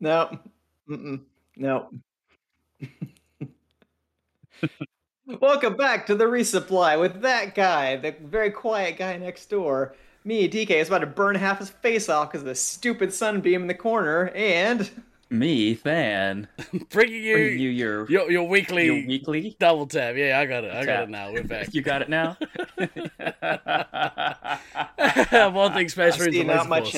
No. Mm-mm. No. Welcome back to the resupply with that guy, the very quiet guy next door. Me, DK, is about to burn half his face off because of the stupid sunbeam in the corner, and Me, Fan. Bringing you, Bringing you your, your your weekly your weekly. double tap. Yeah, I got it. I got it now. We're back. You got it now. One thing Space Marines see, and not much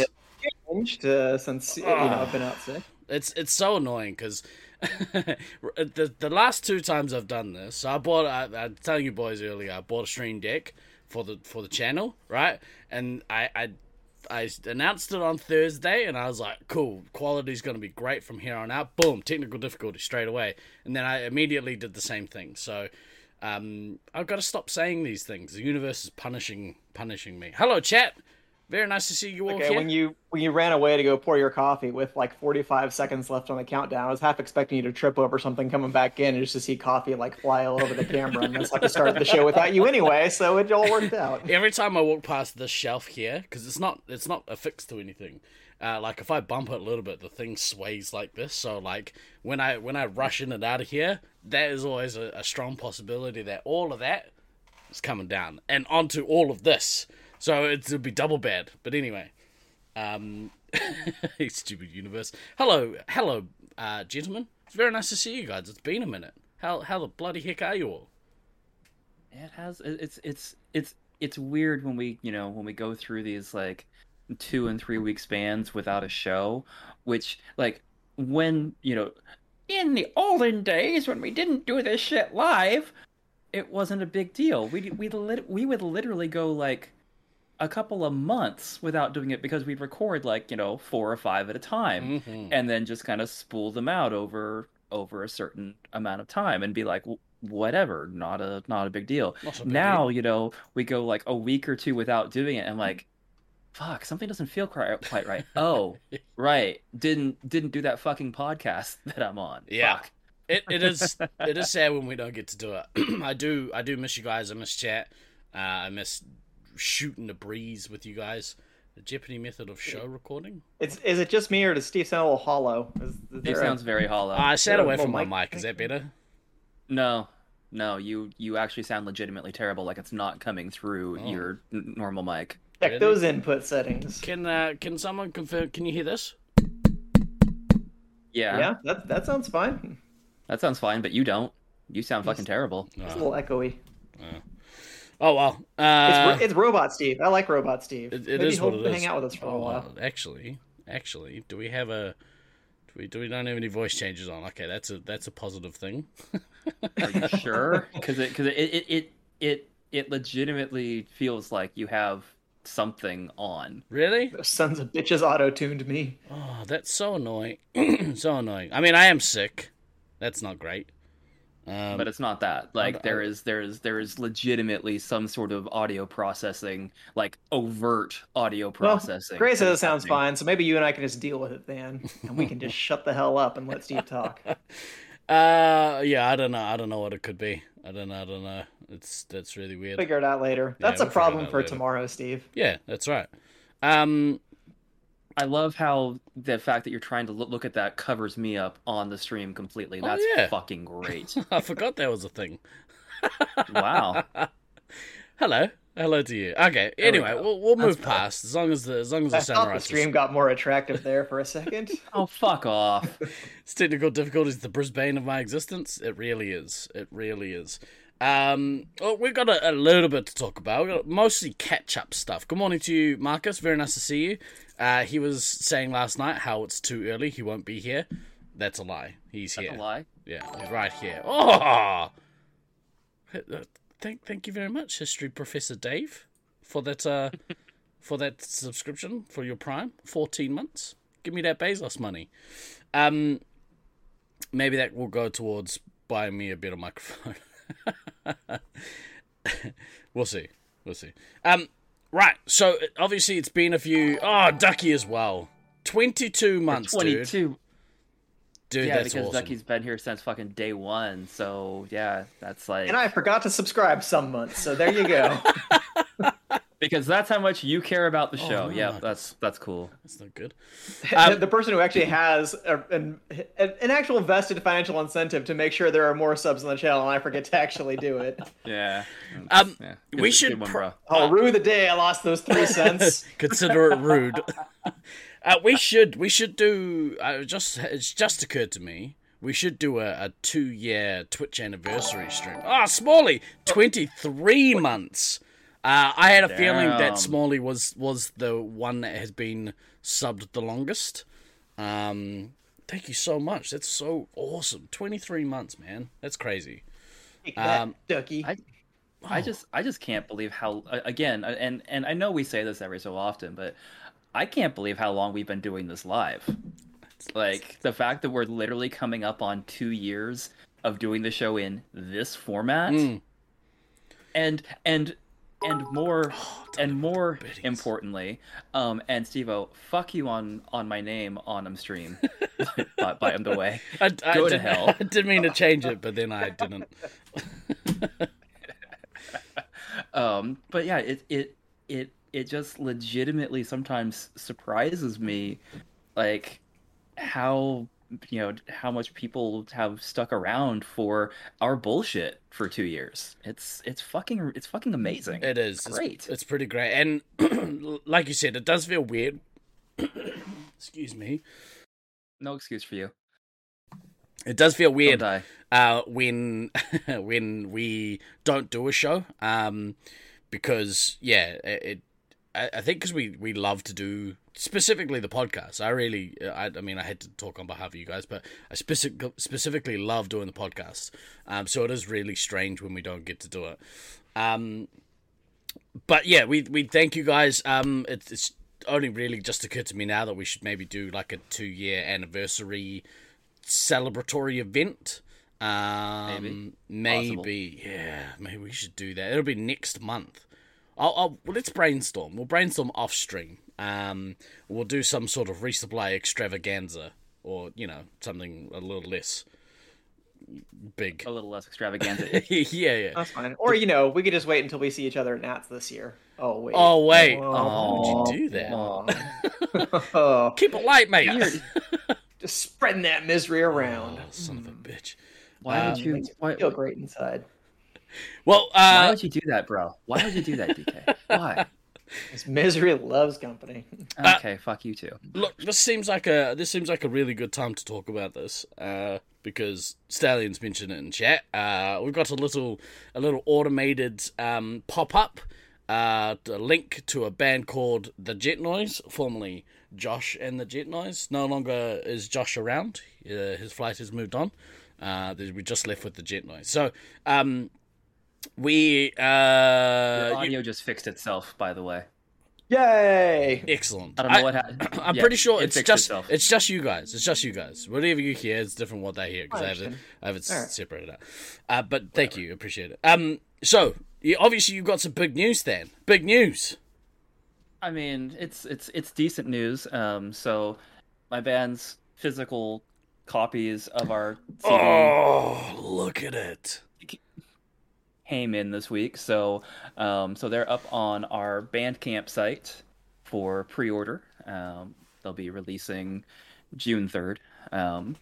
changed uh, since you know I've been out sick. It's it's so annoying because the the last two times I've done this, so I bought. I, I telling you boys earlier, I bought a stream deck for the for the channel, right? And I I I announced it on Thursday, and I was like, cool, quality's gonna be great from here on out. Boom, technical difficulty straight away, and then I immediately did the same thing. So. Um, I've got to stop saying these things. The universe is punishing punishing me. Hello, chat. Very nice to see you all Okay, here. when you when you ran away to go pour your coffee with like 45 seconds left on the countdown, I was half expecting you to trip over something coming back in and just to see coffee like fly all over the camera, and that's like to start of the show without you anyway. So it all worked out. every time I walk past this shelf here, because it's not it's not affixed to anything. Uh, like if I bump it a little bit, the thing sways like this. So like when I when I rush in and out of here, that is always a, a strong possibility that all of that is coming down and onto all of this. So it would be double bad. But anyway, um, stupid universe. Hello, hello, uh, gentlemen. It's very nice to see you guys. It's been a minute. How how the bloody heck are you all? it has. It's it's it's it's weird when we you know when we go through these like two and three week spans without a show, which like when you know in the olden days when we didn't do this shit live, it wasn't a big deal. We we lit, we would literally go like a couple of months without doing it because we'd record like you know four or five at a time Mhm. and then just kind of spool them out over over a certain amount of time and be like whatever not a not a big deal a big now you know we go like a week or two without doing it and like fuck something doesn't feel quite, quite right oh right didn't didn't do that fucking podcast that i'm on Yeah. Fuck. it, it is it is sad when we don't get to do it. I do I do miss you guys. I miss chat. Uh, I miss shooting the breeze with you guys. The Jeopardy method of show recording. It's is it just me or does Steve sound a little hollow? Is, is it there a- sounds very hollow I sat away from my Mike- mic. Is that better? no no you you actually sound legitimately terrible like it's not coming through Oh. your n- normal mic check Really? those input settings. Can uh, can someone confirm? Can you hear this? yeah, Yeah, that that sounds fine. that sounds fine but you don't you sound fucking terrible It's a little echoey. Oh well. It's, Uh, ro- it's Robot Steve. I like Robot Steve. it, it Maybe is he'll what it is. hang out with us for a Oh, while. well, actually, actually, do we have a? Do we do we don't have any voice changes on? Okay, that's a that's a positive thing. Are you sure? Because it because it, it it it it legitimately feels like you have something on. Really? Those sons of bitches auto-tuned me. Oh, that's so annoying. so annoying. I mean, I am sick. That's not great. Um, But it's not that. Like I- there is there is there is legitimately some sort of audio processing, like overt audio Well, processing. Gray that says sounds fine, so maybe you and I can just deal with it then, and we can just shut the hell up and let Steve talk. uh, yeah, I don't know. I don't know what it could be. I don't know. I don't know. It's that's really weird. Figure it out later. Yeah, That's we'll a problem for later. tomorrow, Steve. Yeah, that's right. Um, I love how the fact that you're trying to look, look at that covers me up on the stream completely. Oh, That's yeah. fucking great. I forgot that was a thing. wow. Hello, hello to you. Okay. we Anyway, go. we'll we'll move better. past as long as the as long as the I sound thought the rights. stream got more attractive there for a second. Oh fuck off. It's technical difficulties, the Brisbane of my existence. It really is. It really is. Um, well, we've got a, a little bit to talk about. We've got mostly catch up stuff. Good morning to you, Marcus. Very nice to see you. Uh, he was saying last night how it's too early. He won't be here. That's a lie. He's That's here. a lie. Yeah, he's right here. Oh, thank thank you very much, History Professor Dave, for that uh, for that subscription for your Prime. Fourteen months. Give me that Bezos money. Um, maybe that will go towards buying me a better microphone. we'll see. We'll see. Um, right. So obviously it's been a few. Oh, Ducky as well. Twenty-two months, dude. Twenty-two. Dude, yeah, that's because awesome. Ducky's been here since fucking day one. So yeah, that's like And I forgot to subscribe some months, so there you go. because that's how much you care about the Oh, show. no, yeah, no. that's that's cool. That's not good. the, Um, the person who actually has a, an, an actual vested financial incentive to make sure there are more subs on the channel, and I forget to actually do it. Yeah. Um, yeah. we should good one, pro- bro. Oh, rue the day I lost those three cents. Consider it rude. uh, we should we should do. Uh, just it's just occurred to me. We should do a, a two year Twitch anniversary stream. Ah, Smalley, twenty three months. Uh, I had a feeling that Smalley was was the one that has been subbed the longest. Um, thank you so much. That's so awesome. Twenty three months, man. That's crazy. Take that, Um, Ducky. I- I just I just can't believe how uh, again uh, and and I know we say this every so often, but I can't believe how long we've been doing this live. Like the fact that we're literally coming up on two years of doing the show in this format, Mm. and and and more and more biddies. importantly, um, and Stevo, fuck you on on my name on um stream, by, by the way. I, I Go to did, hell. I didn't mean to change it, but then I didn't. um but yeah it it it it just legitimately sometimes surprises me like how you know how much people have stuck around for our bullshit for two years it's it's fucking it's fucking amazing It is. It's, Great. It's pretty great. And like you said, it does feel weird. Excuse me. no excuse for you It does feel weird uh, when when we don't do a show. Um, because yeah, it. It I, I think because we we love to do specifically the podcast. I really, I, I mean, I had to talk on behalf of you guys, but I specific, specifically love doing the podcast. Um, so it is really strange when we don't get to do it. Um, but yeah, we we thank you guys. Um, it's, it's only really just occurred to me now that we should maybe do like a two year anniversary celebratory event. Um, Maybe. maybe, yeah, maybe we should do that. It'll be next month. I'll, I'll well, let's brainstorm. We'll brainstorm off stream. Um, we'll do some sort of resupply extravaganza, or you know, something a little less big. a little less extravaganza yeah, yeah. That's fine. Or you know, we could just wait until we see each other at Nats this year. Oh wait. Oh wait, Oh, why would you do that? Oh, Keep it light, mate. just spreading that misery around. Oh, son of a bitch. why Um, would you why, feel great inside. Well, why uh, would you do that bro why would you do that dk why This misery loves company. okay fuck you too look, this seems like a this seems like a really good time to talk about this uh, because Stallions mentioned it in chat. Uh, we've got a little a little automated um, pop up. Uh, a link to a band called The Jet Noise, formerly Josh and the Jet Noise. No longer is Josh around. Uh, his flight has moved on. Uh, we just left with the Jet Noise. So, um, we Your uh, you- audio just fixed itself by the way Yay! excellent. I don't know what happened. I'm Yeah, pretty sure it it's fixed just itself. it's just you guys. It's just you guys. Whatever you hear is different what they hear because I I have it. I have it Alright. separated out. Uh, but thank you, appreciate it. Um, so you, obviously you've got some big news, then. Big news. I mean, it's it's it's decent news. Um, so my band's physical copies of our CD Oh, look at it. Came in this week. So um, so they're up on our Bandcamp site for pre-order. Um, they'll be releasing June third. Um,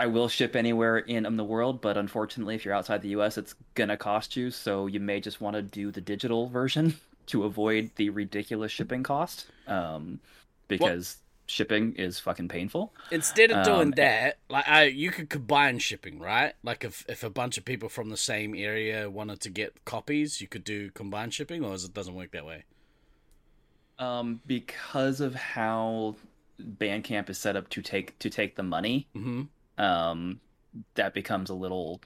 I will ship anywhere in the world, but unfortunately, if you're outside the U.S., it's gonna cost you. So you may just want to do the digital version to avoid the ridiculous shipping cost, um, because shipping is fucking painful. Instead of doing Um, that, like I, you could combine shipping, right? Like if if a bunch of people from the same area wanted to get copies, you could do combined shipping, or is it doesn't work that way? Um, because of how Bandcamp is set up to take to take the money, Mm-hmm. um, that becomes a little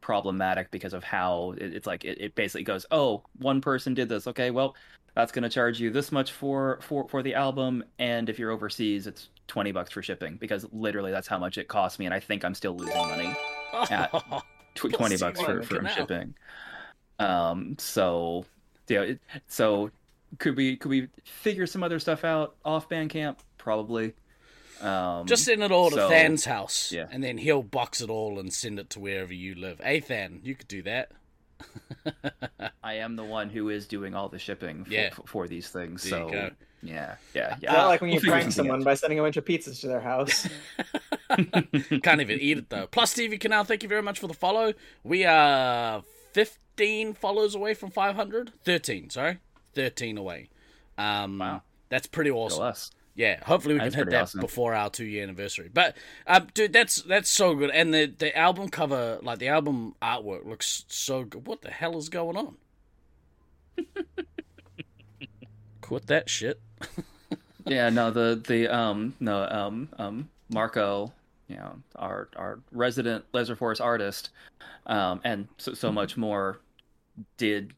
problematic because of how it, it's like it, it basically goes, oh, one person did this, okay, well, that's going to charge you this much for for for the album, and if you're overseas, it's twenty bucks for shipping because literally that's how much it cost me, and I think I'm still losing money. at tw- 20 bucks for, for shipping. Um, so, yeah it, so could we could we figure some other stuff out off Bandcamp? Probably. Um, Just send it all to Than's house, yeah. and then he'll box it all and send it to wherever you live. Hey, Than, you could do that. I am the one who is doing all the shipping for, Yeah. for these things. There so yeah, yeah, yeah. that like when We'll you prank someone by sending a bunch of pizzas to their house? Can't even eat it though. Plus TV Canal, thank you very much for the follow. We are 15 follows away from 500. 13, sorry. 13 away. Um, Wow. That's pretty Go awesome. Yeah, hopefully we That's can hit that awesome. before our two year anniversary. But um, dude, that's that's so good, and the the album cover, like the album artwork, looks so good. What the hell is going on? Quit that shit. yeah no the the um no um um marco you know our our resident laser force artist um and so, so much more did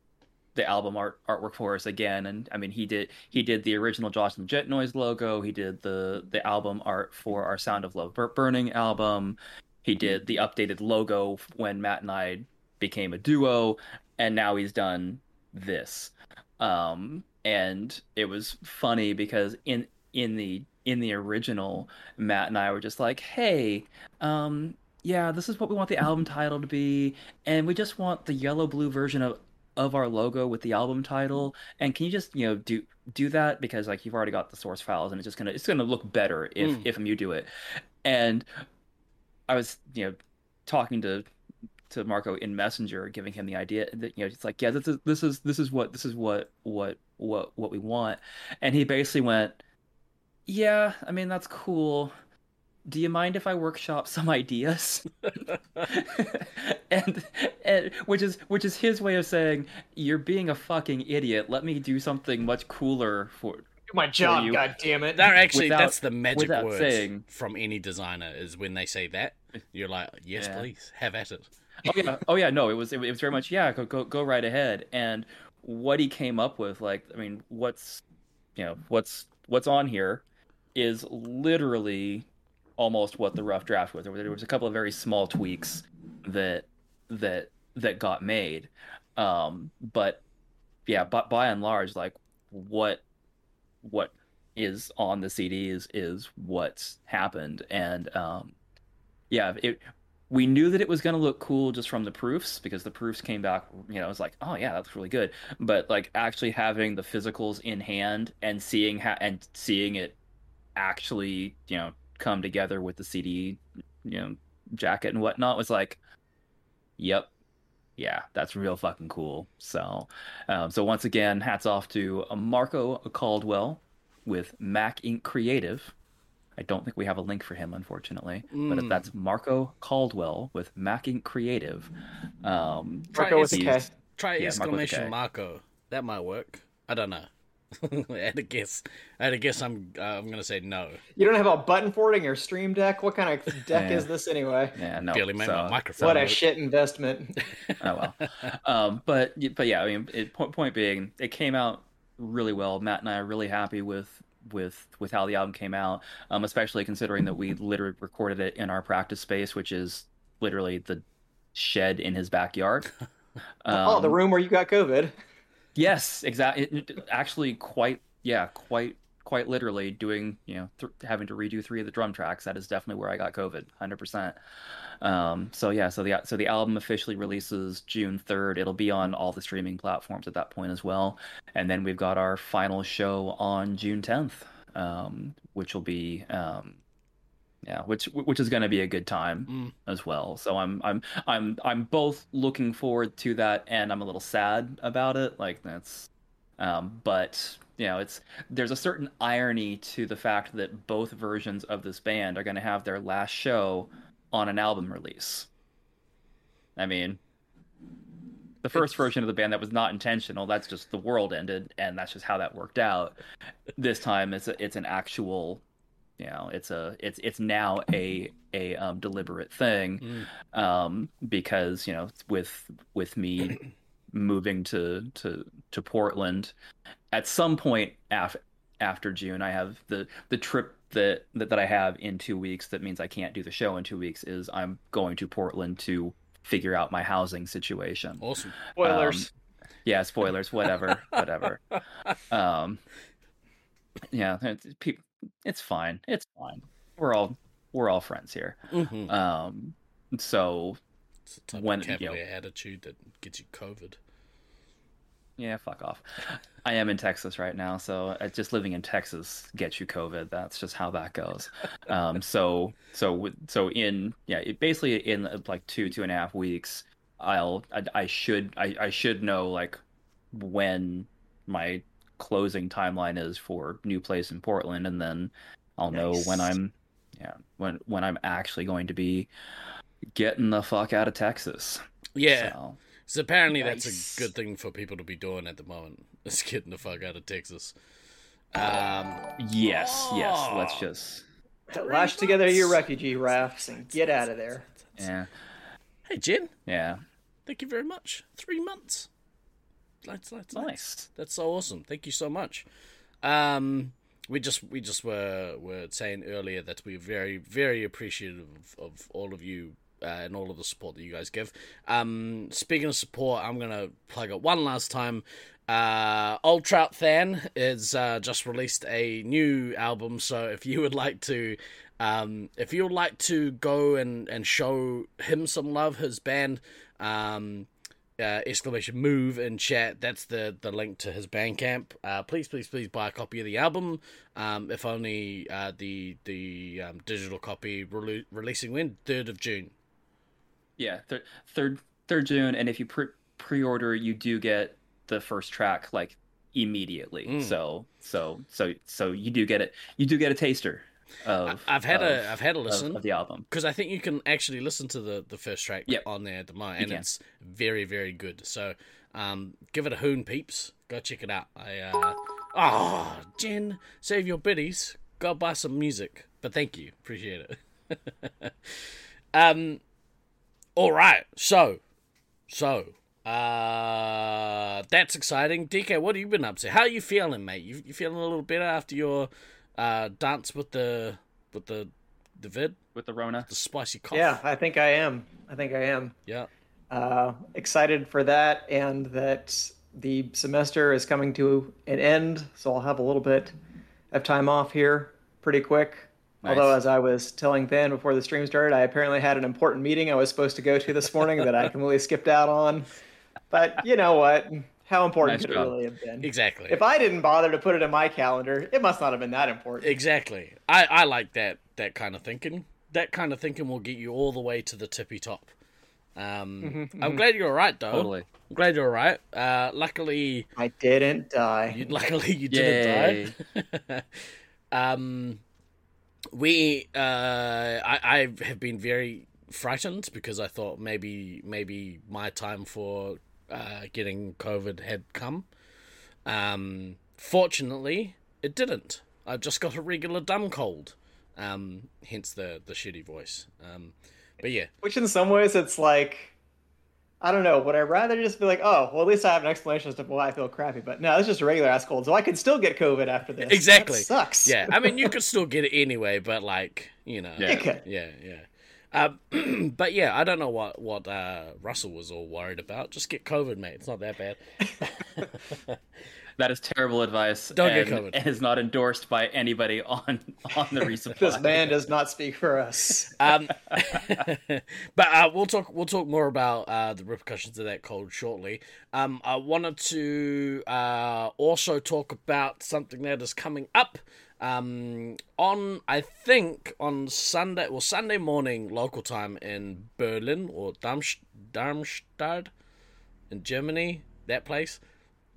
the album art artwork for us again. And i mean he did he did the original josh and jet noise logo. He did the the album art for our sound of love burning album. He did the updated logo when matt and i became a duo and now he's done this. Um and it was funny because in in the in the original matt and i were just like hey um yeah this is what we want the album title to be and we just want the yellow blue version of of our logo with the album title and can you just you know do do that because like you've already got the source files and it's just gonna it's gonna look better if Mm. if you do it and i was you know talking to to Marco in Messenger, giving him the idea that you know it's like, yeah, this is this is this is what this is what what what what we want, and he basically went, yeah, I mean that's cool. Do you mind if I workshop some ideas? and, and which is which is his way of saying you're being a fucking idiot. Let me do something much cooler for Do my job, you. god damn it. That actually, Without- that's the magic word saying- from any designer is when they say that. You're like, yes, Yeah. please, have at it. oh yeah oh yeah no it was it, was very much yeah go, go go right ahead and what he came up with like i mean what's you know what's what's on here is literally almost what the rough draft was. There was, a couple of very small tweaks that that that got made. Um but yeah but by and large like what what is on the cds is what's happened. And um yeah it we knew that it was going to look cool just from the proofs because the proofs came back you know it was like oh yeah that's really good. But like actually having the physicals in hand and seeing how and seeing it actually you know come together with the cd you know jacket and whatnot was like yep yeah that's real fucking cool so um, so once again hats off to uh, marco caldwell with mac inc creative I don't think we have a link for him, unfortunately. But if Mm. that's Marco Caldwell with Mac Inc. Creative, um, Try Marco with a K. Try Yeah, Marco with a exclamation K. Marco. That might work. I don't know. I had to guess. I had to guess. I'm. Uh, I'm gonna say no. You don't have a button for it in your Stream Deck? What kind of deck Yeah. is this anyway? yeah, no, Barely made my microphone. What a shit investment. oh well. Um, but but yeah, I mean, it, point point being, it came out really well. Matt and I are really happy with with with how the album came out, um, especially considering that we literally recorded it in our practice space, which is literally the shed in his backyard. oh, the Um, room where you got COVID. Yes, exactly. Actually, quite yeah, quite quite literally doing you know th- having to redo three of the drum tracks. That is definitely where I got COVID, hundred percent. Um, so yeah, so the so the album officially releases June third. It'll be on all the streaming platforms at that point as well, and then we've got our final show on June tenth, um, which will be. Um, yeah, which which is going to be a good time Mm. as well. So I'm I'm I'm I'm both looking forward to that and I'm a little sad about it. Like that's um but you know, it's there's a certain irony to the fact that both versions of this band are going to have their last show on an album release. I mean, the first It's- version of the band that was not intentional, that's just the world ended and that's just how that worked out. This time it's a, it's an actual you know, it's a it's it's now a a um, deliberate thing Mm. um, because you know with with me moving to to to Portland at some point after after June I have the the trip that, that that I have in 2 weeks that means I can't do the show in 2 weeks is I'm going to Portland to figure out my housing situation. Awesome. Spoilers. Yeah, spoilers, whatever, whatever. Um yeah, it's, peop- it's fine. It's fine. We're all we're all friends here. Mhm. Um, so It's type When- of you know- attitude that gets you COVID. Yeah, fuck off. I am in Texas right now, so uh, just living in Texas gets you COVID. That's just how that goes. Um, so so so in yeah, it, basically in uh, like two two and a half weeks, I'll I, I should I, I should know like when my closing timeline is for new place in Portland, and then I'll know when I'm yeah when when I'm actually going to be getting the fuck out of Texas. Yeah. So, So apparently that's a good thing for people to be doing at the moment. Is getting the fuck out of Texas. Um, yes, yes. Let's Oh. just Lash together your refugee rafts and get out of there. yeah hey Jen, yeah. thank you very much. Three months. That's that's nice. Nice. That's so awesome. Thank you so much. Um, we just we just were were saying earlier that we're very very appreciative of, of all of you uh, and all of the support that you guys give. Um, speaking of support, I'm gonna plug it one last time. Uh, Old Trout Than is uh, just released a new album, so if you would like to, um, if you would like to go and and show him some love, his band, um, uh, exclamation move in chat. That's the the link to his Bandcamp. Uh, please, please, please buy a copy of the album. Um, if only uh, the the um, digital copy rele- releasing when third of June. Yeah, third third third June, and if you pre pre-order, you do get the first track like immediately. Mm. So so so so you do get it. You do get a taster of. I've had of, a I've had a listen of the album. because I think you can actually listen to the the first track Yep. on there at the moment, and it's very very good. So um, give it a hoon, peeps. Go check it out. I uh, oh Jen, save your biddies. Go buy some music. But thank you, appreciate it. um, all right. So, so uh, that's exciting. DK, what have you been up to? How are you feeling, mate? You you feeling a little better after your uh dance with the with the the vid, with the Rona. the spicy cough? Yeah, I think I am. I think I am. yeah. Uh, excited for that, and that the semester is coming to an end, so I'll have a little bit of time off here pretty quick. Nice. Although, as I was telling Than before the stream started, I apparently had an important meeting I was supposed to go to this morning that I completely skipped out on. But you know what? How important Nice could job. it really have been? Exactly. If I didn't bother to put it in my calendar, it must not have been that important. Exactly. I, I like that that kind of thinking. That kind of thinking will get you all the way to the tippy top. Um, I'm glad you're all right, though. Totally. I'm glad you're all right. Uh, luckily, I didn't die. you, luckily you Yay. didn't die. um, we uh, I, I have been very frightened because I thought maybe maybe my time for uh, getting COVID had come. Um, fortunately, it didn't. I just got a regular dumb cold. Um, hence the the shitty voice. Um, but yeah, Which in some ways it's like I don't know, would I rather just be like, oh, well at least I have an explanation as to why I feel crappy, but no, it's just a regular ass cold, so I could still get COVID after this. Exactly. That sucks. yeah. I mean, you could still get it anyway, but like you know, Yeah. Yeah, yeah. Um, but yeah, I don't know what what uh, Russell was all worried about. Just get COVID, mate. It's not that bad. That is terrible advice. Don't get and COVID. is not endorsed by anybody on on the resupply. This man does not speak for us. Um, but uh, we'll talk. We'll talk more about uh, the repercussions of that cold shortly. Um, I wanted to uh, also talk about something that is coming up. Um, on I think on Sunday, well Sunday morning local time in Berlin or Darmst- Darmstadt in Germany, that place.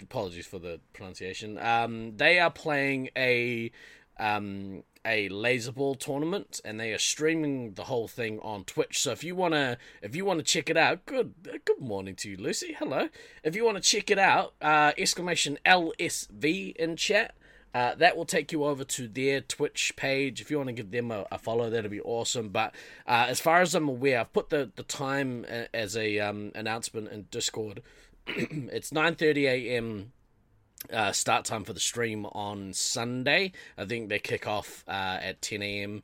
Apologies for the pronunciation. Um, they are playing a um, a laser ball tournament, and they are streaming the whole thing on Twitch. So if you wanna if you wanna check it out, good good morning to you, Lucy. Hello. If you wanna check it out, uh, exclamation LSV in chat. Uh, that will take you over to their Twitch page. If you want to give them a, a follow, that'd be awesome. But uh, as far as I'm aware, I've put the, the time uh, as a um, announcement in Discord. it's 9:30 a.m. Uh, start time for the stream on Sunday. I think they kick off uh, at 10 a.m.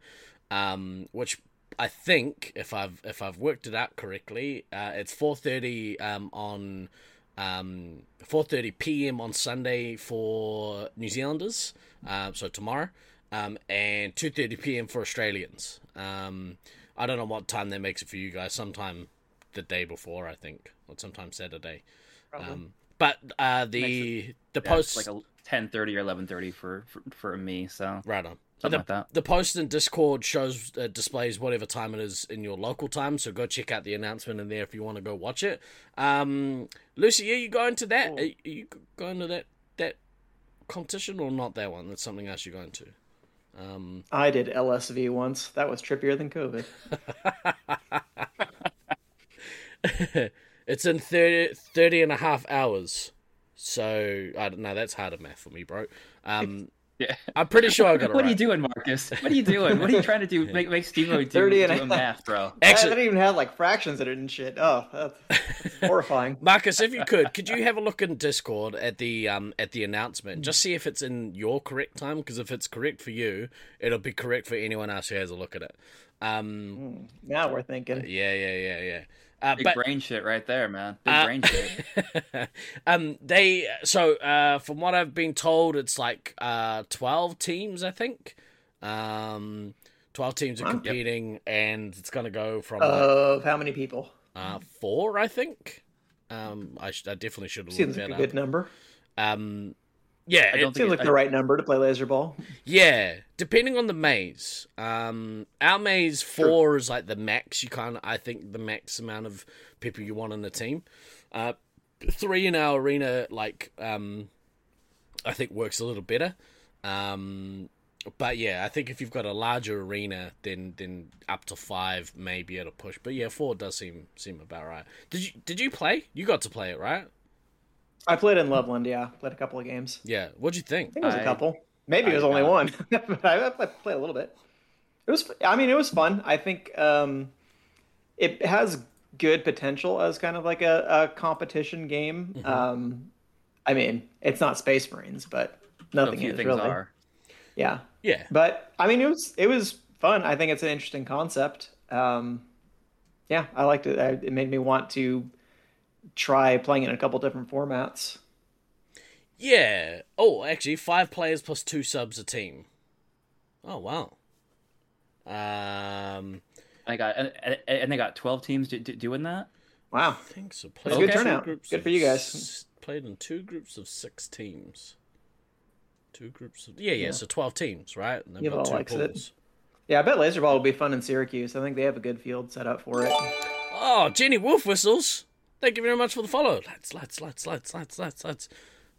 Um, which I think, if I've if I've worked it out correctly, it's 4:30 um, on um, 4:30 p.m. on Sunday for New Zealanders. Uh, so tomorrow, um, and 2:30 p.m. for Australians. Um, I don't know what time that makes it for you guys. Sometime the day before, I think, or sometime Saturday. Um, but uh, the the Yeah, post it's like a ten thirty or eleven thirty for, for for me. So right on. the, like that. the post in Discord shows uh, displays whatever time it is in your local time, so go check out the announcement in there if you want to go watch it. Um, Lucy, are you going to that? Cool. Are you going to that that competition or not that one? That's something else you're going to. Um, I did LSV once. That was trippier than COVID. it's in 30, 30 and a half hours. So I don't know. That's harder math for me, bro. Um, Yeah. I'm pretty sure I got it What are you doing, Marcus? What are you doing? What are you trying to do? Make make Steve do, 30 and do half. math, bro. Actually, I Actually, didn't even have like fractions in it and shit. Oh, that's, that's horrifying. Marcus, if you could, could you have a look in Discord at the um at the announcement? Just see if it's in your correct time, because if it's correct for you, it'll be correct for anyone else who has a look at it. Um, Now we're thinking. yeah, yeah, yeah, yeah. Uh, Big but brain shit right there, man. Big Uh, brain shit. um, they so uh, from what I've been told, it's like uh twelve teams, I think. Um, twelve teams are Wow. competing, and it's gonna go from like, Of how many people? uh four, I think. Um, I, sh- I definitely should have Seems looked like that a up. good number. Um, yeah, I don't think Seems like I- the right number to play laser ball. yeah. Depending on the maze, um, our maze four is like the max. You of, I think, the max amount of people you want in the team. Uh, three in our arena, like, um, I think works a little better. Um, but yeah, I think if you've got a larger arena, then then up to five may be able to push. But yeah, four does seem seem about right. Did you did you play? You got to play it, right? I played in Loveland, yeah. Played a couple of games. Yeah. What'd you think? I think it was a I- couple. Maybe it was I only got- one. but I, I played a little bit. It was. I mean, it was fun. I think um, it has good potential as kind of like a, a competition game. Mm-hmm. Um, I mean, it's not Space Marines, but nothing few is really. are. Yeah, Yeah. but I mean, it was it was fun. I think it's an interesting concept. Um, yeah, I liked it. I- It made me want to try playing it in a couple different formats. Yeah. Oh, actually, five players plus two subs a team. Oh wow. Um, I got and, and- and they got twelve teams do, do, doing that. Wow. I think so. That's Played a in good turnout. Good for you guys. s- Played in two groups of six teams. Two groups of yeah, yeah. Yeah. So twelve teams, right? And they've Yeah, got two likes it. pools. Yeah, I bet laser ball will be fun in Syracuse. I think they have a good field set up for it. Oh, Jenny Wolf whistles. Thank you very much for the follow. Lads, lads, lads, lads, lads, lads, lads.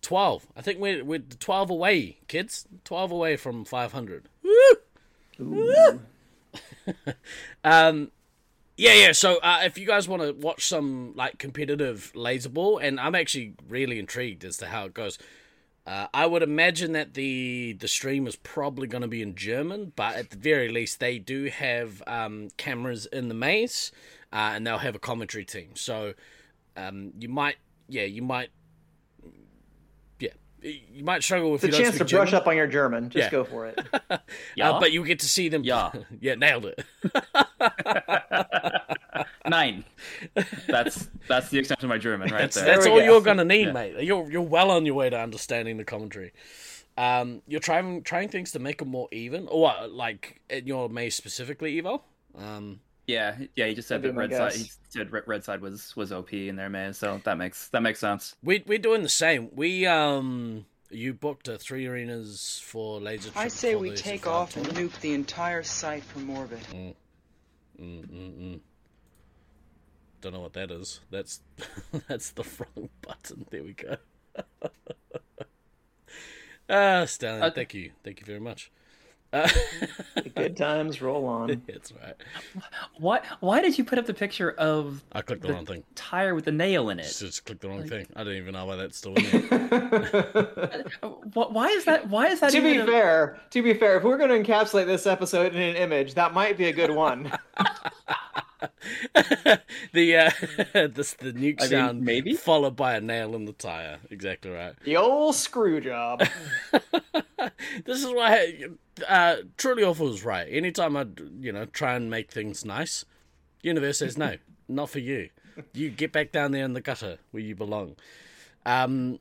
Twelve. I think we're we're twelve away, kids. Twelve away from five hundred. Woo! um, yeah, yeah. So uh, if you guys want to watch some like competitive laser ball, and I'm actually really intrigued as to how it goes. Uh, I would imagine that the the stream is probably going to be in German, but at the very least, they do have um, cameras in the maze, uh, and they'll have a commentary team. So um, you might, yeah, you might, yeah, you might struggle with. It's a you don't chance to speak brush up on your German. Just Yeah. go for it. Yeah, Uh, but you get to see them. Yeah. yeah, nailed it. nine. That's that's the extent of my German right That's, there. that's we all go. you're gonna need, Yeah. mate. You're you're well on your way to understanding the commentary. Um, you're trying trying things to make them more even, or what, like in your maze specifically, Evo. Um, Yeah, yeah. He just said That'd that red side. He said red, red side was was OP in their man, so that makes that makes sense. we we're doing the same. We um, you booked uh, three arenas for laser. I say we take off and nuke the entire site from orbit. Mm, mm, mm. Don't know what that is. That's that's the wrong button. There we go. Ah, Stallion, Uh, thank you, thank you very much. Uh, good times roll on. that's right. What? why did you put up the picture of I clicked the the wrong thing. tire with the nail in Just, it? just clicked the wrong thing. I don't even know why that's still in there. Why is that? Why is that? to be a- fair, to be fair, if we're going to encapsulate this episode in an image, that might be a good one. The uh, this the nuke I mean, sound maybe? followed by a nail in the tire. Exactly right. the old screw job. this is why uh, truly awful is right. Anytime I you know try and make things nice, universe says no, not for you. You get back down there in the gutter where you belong. Um,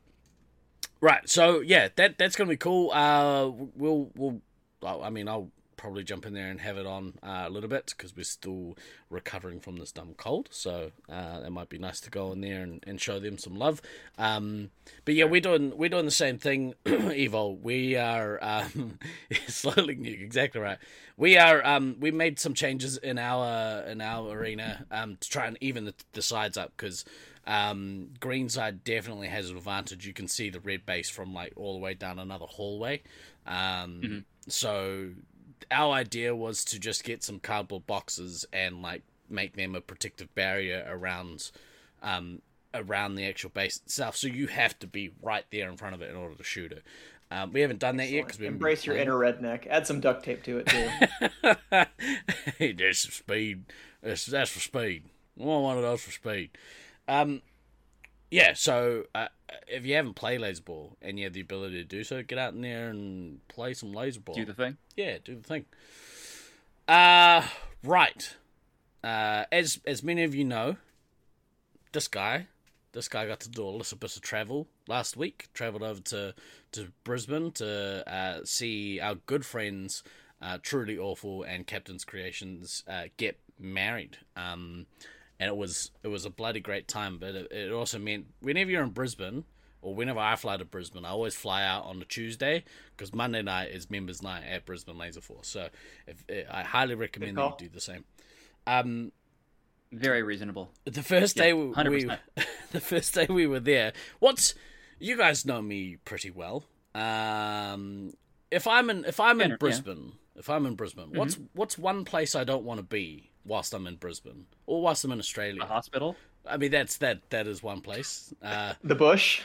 right. So yeah, that that's gonna be cool. Uh, we'll we'll. well, I mean, I'll probably jump in there and have it on uh, a little bit because we're still recovering from this dumb cold. So uh, it might be nice to go in there and, and show them some love. Um, but yeah, we're doing we're doing the same thing, Evo. We are um, slowly exactly right. We are um, we made some changes in our in our arena um, to try and even the, the sides up because um, green side definitely has an advantage. You can see the red base from like all the way down another hallway. Um, Mm-hmm. So our idea was to just get some cardboard boxes and like make them a protective barrier around um, around the actual base itself. So you have to be right there in front of it in order to shoot it. Um, we haven't done that yet because we Embrace your inner redneck. Add some duct tape to it too. hey, there's some speed. That's, that's for speed. I want one of those for speed. Um, yeah. So uh, if you haven't played laser ball and you have the ability to do so, get out in there and play some laser ball. Do the thing. Yeah, do the thing. Uh right. Uh, as as many of you know, this guy, this guy got to do a little bit of travel last week. Traveled over to to Brisbane to uh, see our good friends, uh, Truly Awful and Captain's Creations, uh, get married. Um, and it was it was a bloody great time. But it, it also meant whenever you're in Brisbane, or whenever I fly to Brisbane, I always fly out on a Tuesday because Monday night is members' night at Brisbane Laser Force. So if, I highly recommend that you do the same. Um, Very reasonable. the first day we, we the first day we were there. What's you guys know me pretty well. Um, if I'm in if I'm Yeah, in yeah. Brisbane, if I'm in Brisbane, what's what's one place I don't want to be whilst I'm in Brisbane or whilst I'm in Australia? A hospital. I mean that's that that is one place. Uh, the bush.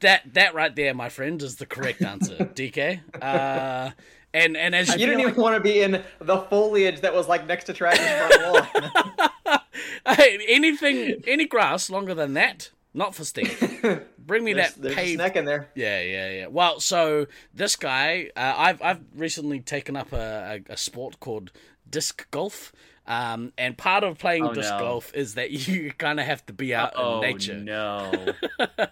that that right there, my friend, is the correct answer, DK. Uh, and and as You you didn't even want to be in the foliage that was like next to Travis' front lawn. Hey, anything any grass longer than that, not for Steve. Bring me There's, that there's a paved snack in there. Yeah, yeah, yeah. Well, so this guy, uh, I've I've recently taken up a, a, a sport called disc golf. Um, and part of playing Oh, disc no. golf is that you kind of have to be out oh in nature. no.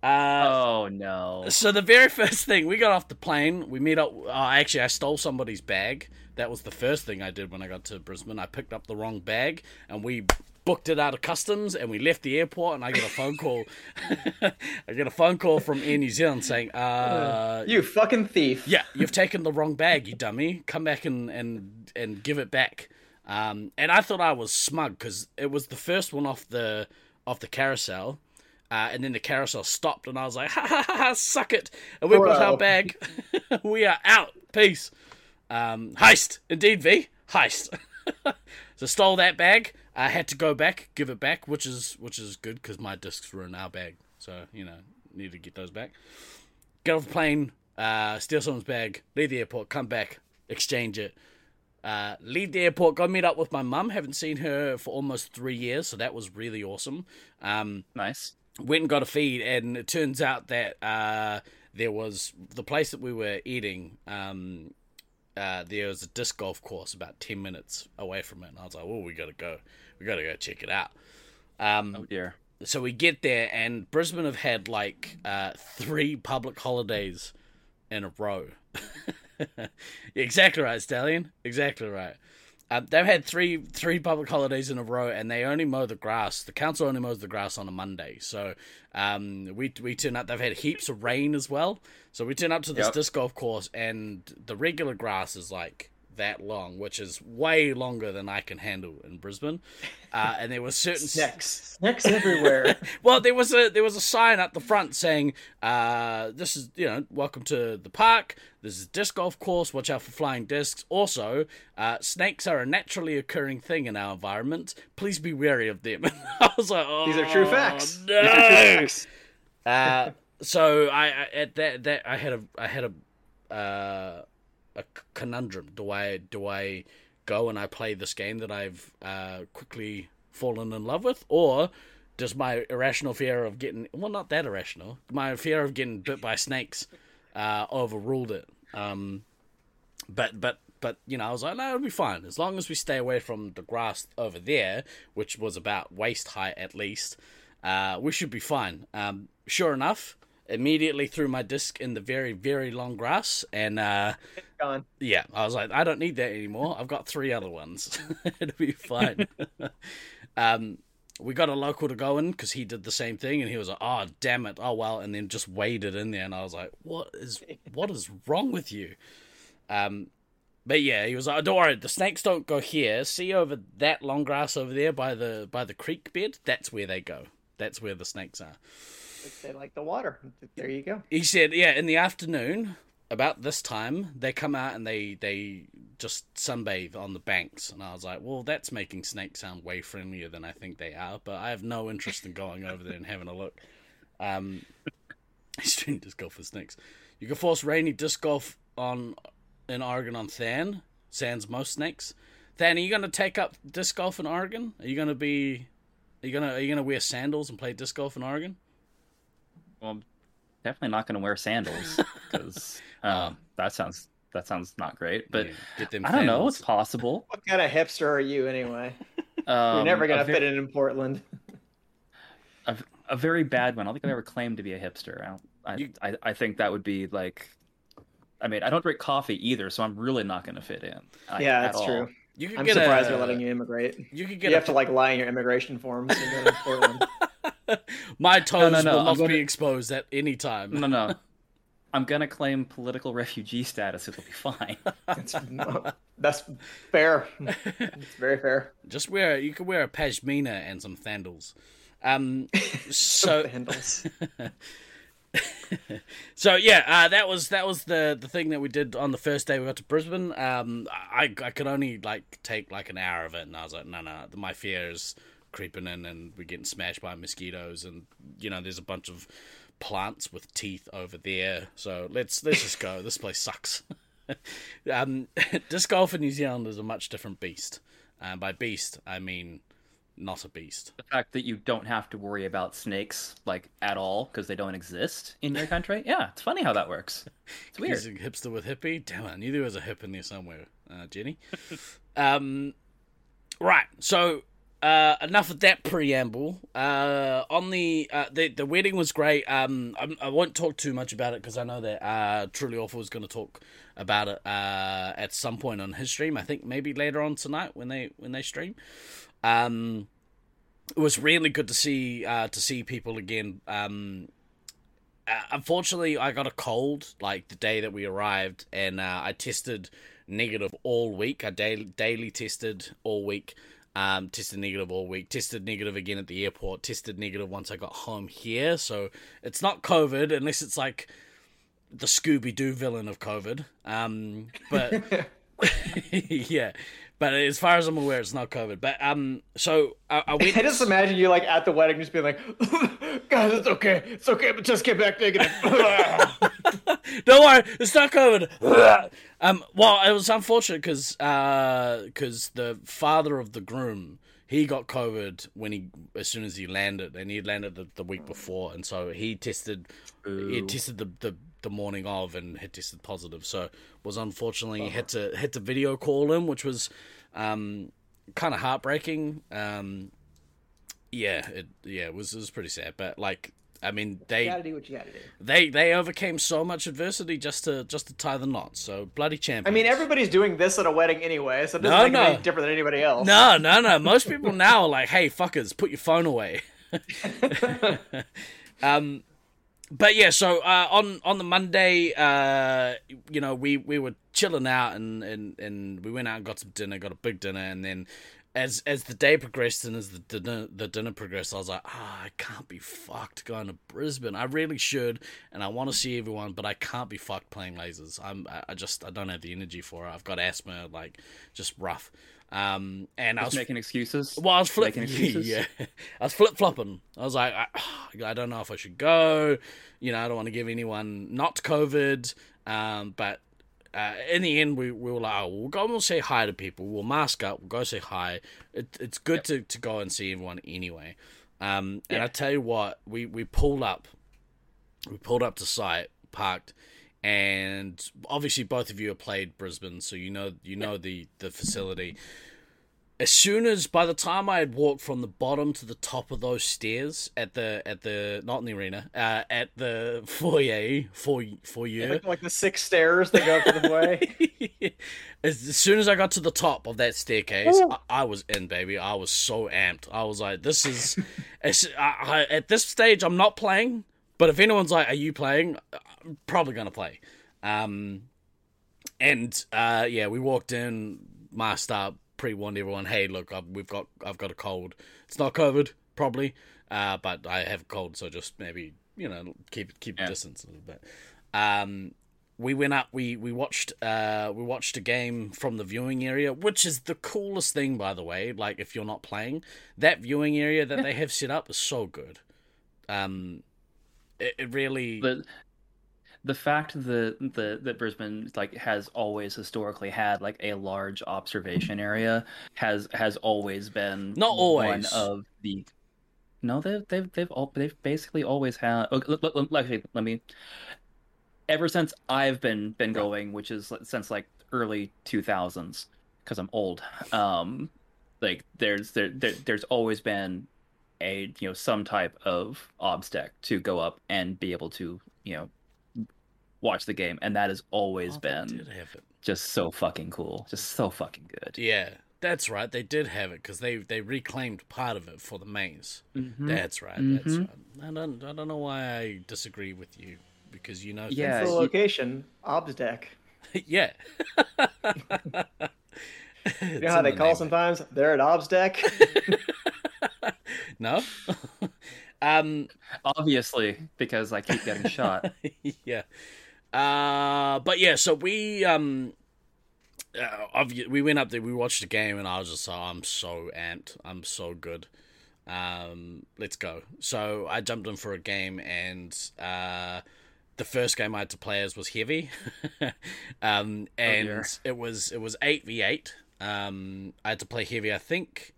Uh, oh no. so the very first thing we got off the plane, we met up. Uh, actually, I stole somebody's bag. That was the first thing I did when I got to Brisbane. I picked up the wrong bag, and we booked it out of customs, and we left the airport. And I get a phone call. I get a phone call from Air New Zealand saying, uh, You fucking thief. "Yeah, you've taken the wrong bag, you dummy. Come back and and and give it back." Um, and I thought I was smug because it was the first one off the off the carousel. Uh, and then the carousel stopped, and I was like, ha ha ha, ha suck it. And we got our bag. we are out. Peace. Um, heist. Indeed, V. Heist. so stole that bag. I had to go back, give it back, which is which is good because my discs were in our bag. So, you know, need to get those back. Get off the plane, uh, steal someone's bag, leave the airport, come back, exchange it. Uh, leave the airport, go meet up with my mum. Haven't seen her for almost three years, so that was really awesome. Um, Nice. went and got a feed, and it turns out that uh, there was the place that we were eating. Um, uh, there was a disc golf course about ten minutes away from it, and I was like, "Oh, we gotta go, we gotta go check it out." Um, Oh dear. so we get there, and Brisbane have had like uh, three public holidays in a row. exactly right, Stallion. Exactly right. Um, they've had three three public holidays in a row, and they only mow the grass. The council only mows the grass on a Monday. So um, we we turn up. They've had heaps of rain as well. So we turn up to this Yep. disc golf course, and the regular grass is like that long, which is way longer than I can handle in Brisbane. Uh, and there were certain Snacks. Snacks everywhere. well, there was a there was a sign at the front saying, uh, "This is you know, welcome to the park. This is a disc golf course. Watch out for flying discs. Also, uh, snakes are a naturally occurring thing in our environment. Please be wary of them." I was like, "Oh, These are true facts. No. These are true facts. Uh, so I, I at that that I had a I had a uh, a conundrum. Do I do I go and I play this game that I've uh, quickly fallen in love with, or does my irrational fear of getting well not that irrational my fear of getting bit by snakes uh, overruled it. Um, but but but you know I was like no it'll be fine as long as we stay away from the grass over there, which was about waist height at least. Uh, we should be fine. Um, sure enough, immediately threw my disc in the very very long grass, and uh, Gone. yeah, I was like, I don't need that anymore. I've got three other ones. It'll be fine. um, we got a local to go in because he did the same thing, and he was like, "Oh, damn it! Oh well," and then just waded in there, and I was like, "What is what is wrong with you?" Um, but yeah, he was like, "Don't worry, the snakes don't go here. See over that long grass over there by the by the creek bed. That's where they go. That's where the snakes are." They like the water. There you go. He said, "Yeah, in the afternoon, about this time, they come out and they they just sunbathe on the banks." And I was like, "Well, that's making snakes sound way friendlier than I think they are." But I have no interest in going over there and having a look. Um, doing disc golf for snakes. You can force rainy disc golf on in Oregon on Than. Sans most snakes. Than, are you gonna take up disc golf in Oregon? Are you gonna be? Are you gonna are you gonna wear sandals and play disc golf in Oregon? Well, I'm definitely not going to wear sandals because um, that sounds that sounds not great. But Yeah, get them I don't know. It's possible. What kind of hipster are you anyway? Um, You're never gonna fit in in Portland. a, a very bad one. I don't think I've ever claimed to be a hipster. I, don't, I, You- I, I think that would be like. I mean, I don't drink coffee either, so I'm really not going to fit in. I- yeah, at that's all. true. You could I'm get surprised a, they're letting you immigrate. You could You get have to like lie in your immigration forms to go to Portland. my toes no, no, will I'm not gonna- be exposed at any time. No, no. I'm going to claim political refugee status. It'll be fine. That's, that's fair. It's very fair. Just wear you could wear a pashmina and some sandals. Um, so handles. so yeah, uh, that was that was the the thing that we did on the first day we got to Brisbane. Um, I I could only like take like an hour of it, and I was like, no, no, my fear is creeping in, and we're getting smashed by mosquitoes, and you know, there's a bunch of plants with teeth over there. So let's let's just go. this place sucks. um, disc golf in New Zealand is a much different beast. And by beast, I mean not a beast. the fact that you don't have to worry about snakes like at all because they don't exist in your country. Yeah, it's funny how that works. It's weird. A hipster with hippie. Damn it, I knew there was a hip in there somewhere, uh, Jenny. um, right. So uh, enough of that preamble. Uh, on the, uh, the the wedding was great. Um, I'm, I won't talk too much about it because I know that uh, Truly Awful is going to talk about it uh, at some point on his stream. I think maybe later on tonight when they when they stream. Um, it was really good to see uh, to see people again. Um, uh, unfortunately, I got a cold like the day that we arrived, and uh, I tested negative all week. I daily daily tested all week. Um, tested negative all week. Tested negative again at the airport. Tested negative once I got home here. So it's not COVID unless it's like the Scooby Doo villain of COVID. Um, but yeah, but as far as I'm aware, it's not COVID. But um, so I, I went. I just imagine you like at the wedding just being like, guys, it's okay. It's okay, but just get back negative. Don't worry, it's not COVID. um, well, it was unfortunate because because the father of the groom he got COVID when he as soon as he landed, and he had landed the, the week before, and so he tested he Ooh. had tested the, the the morning of and had tested positive. So was unfortunately had to had to video call him, which was um kind of heartbreaking. Um, yeah, it yeah it was it was pretty sad, but like. I mean, they gotta do what you gotta do. they they overcame so much adversity just to just to tie the knot. So bloody champions. I mean, everybody's doing this at a wedding anyway, so it doesn't No, make no. any different than anybody else. No, no, no. Most people now are like, "Hey, fuckers, put your phone away." um, but yeah. So uh, on on the Monday, uh, you know, we we were chilling out and and and we went out and got some dinner, got a big dinner, and then. As, as the day progressed and as the dinner the dinner progressed, I was like, ah, I can't be fucked going to Brisbane. I really should, and I want to see everyone, but I can't be fucked playing lasers. I'm I just I don't have the energy for it. I've got asthma, like just rough. Um, and I was making excuses. well, I was flipping. Yeah, I was flip flopping. I was like, I, I don't know if I should go. You know, I don't want to give anyone not COVID. Um, but uh, in the end, we, we were like, oh, we'll go and we'll say hi to people. We'll mask up. We'll go say hi. It, it's good to, to go and see everyone anyway. Um, and Yeah. I tell you what, we, we pulled up. We pulled up to site, parked, and obviously both of you have played Brisbane, so you know you know the the facility as soon as by the time I had walked from the bottom to the top of those stairs at the at the not in the arena uh, at the foyer for foyer Like, like the six stairs that go up to the way. as, as soon as I got to the top of that staircase, I, I was in, baby. I was so amped. I was like, "This is." I, I, at this stage, I'm not playing, but if anyone's like, "Are you playing?" I'm probably gonna play. Um, and uh, yeah, we walked in, masked up, pre-warned everyone, "Hey, look, I've, we've got, I've got a cold. It's not COVID, probably, uh, but I have a cold, so just maybe you know keep keep Yeah. distance a little bit." Um, we went up we we watched uh we watched a game from the viewing area which is the coolest thing by the way like if you're not playing that viewing area that they have set up is so good um it, it really the the fact that the that Brisbane like has always historically had like a large observation area has has always been Not always. one of the no they've they've they've all they've basically always had okay, look, look, actually, let me ever since I've been been going which is since like early 2000s because I'm old um like there's there, there there's always been a you know some type of obs deck to go up and be able to you know watch the game and that has always Oh, been did have it. just so fucking cool just so fucking good yeah that's right they did have it because they they reclaimed part of it for the maze Mhm. that's right that's Mhm. right i don't i don't know why i disagree with you because you know Yeah, the you- location, obs deck. yeah You know how they call sometimes? They're at obs deck. No um obviously because i keep getting shot yeah. Uh, but yeah, so we um, uh, we went up there, we watched the game, and I was just like, I'm so amped, I'm so good. Um, let's go. So I jumped in for a game, and uh, the first game I had to play as was heavy, um, and dear. it was it was eight v eight. Um, I had to play heavy. I think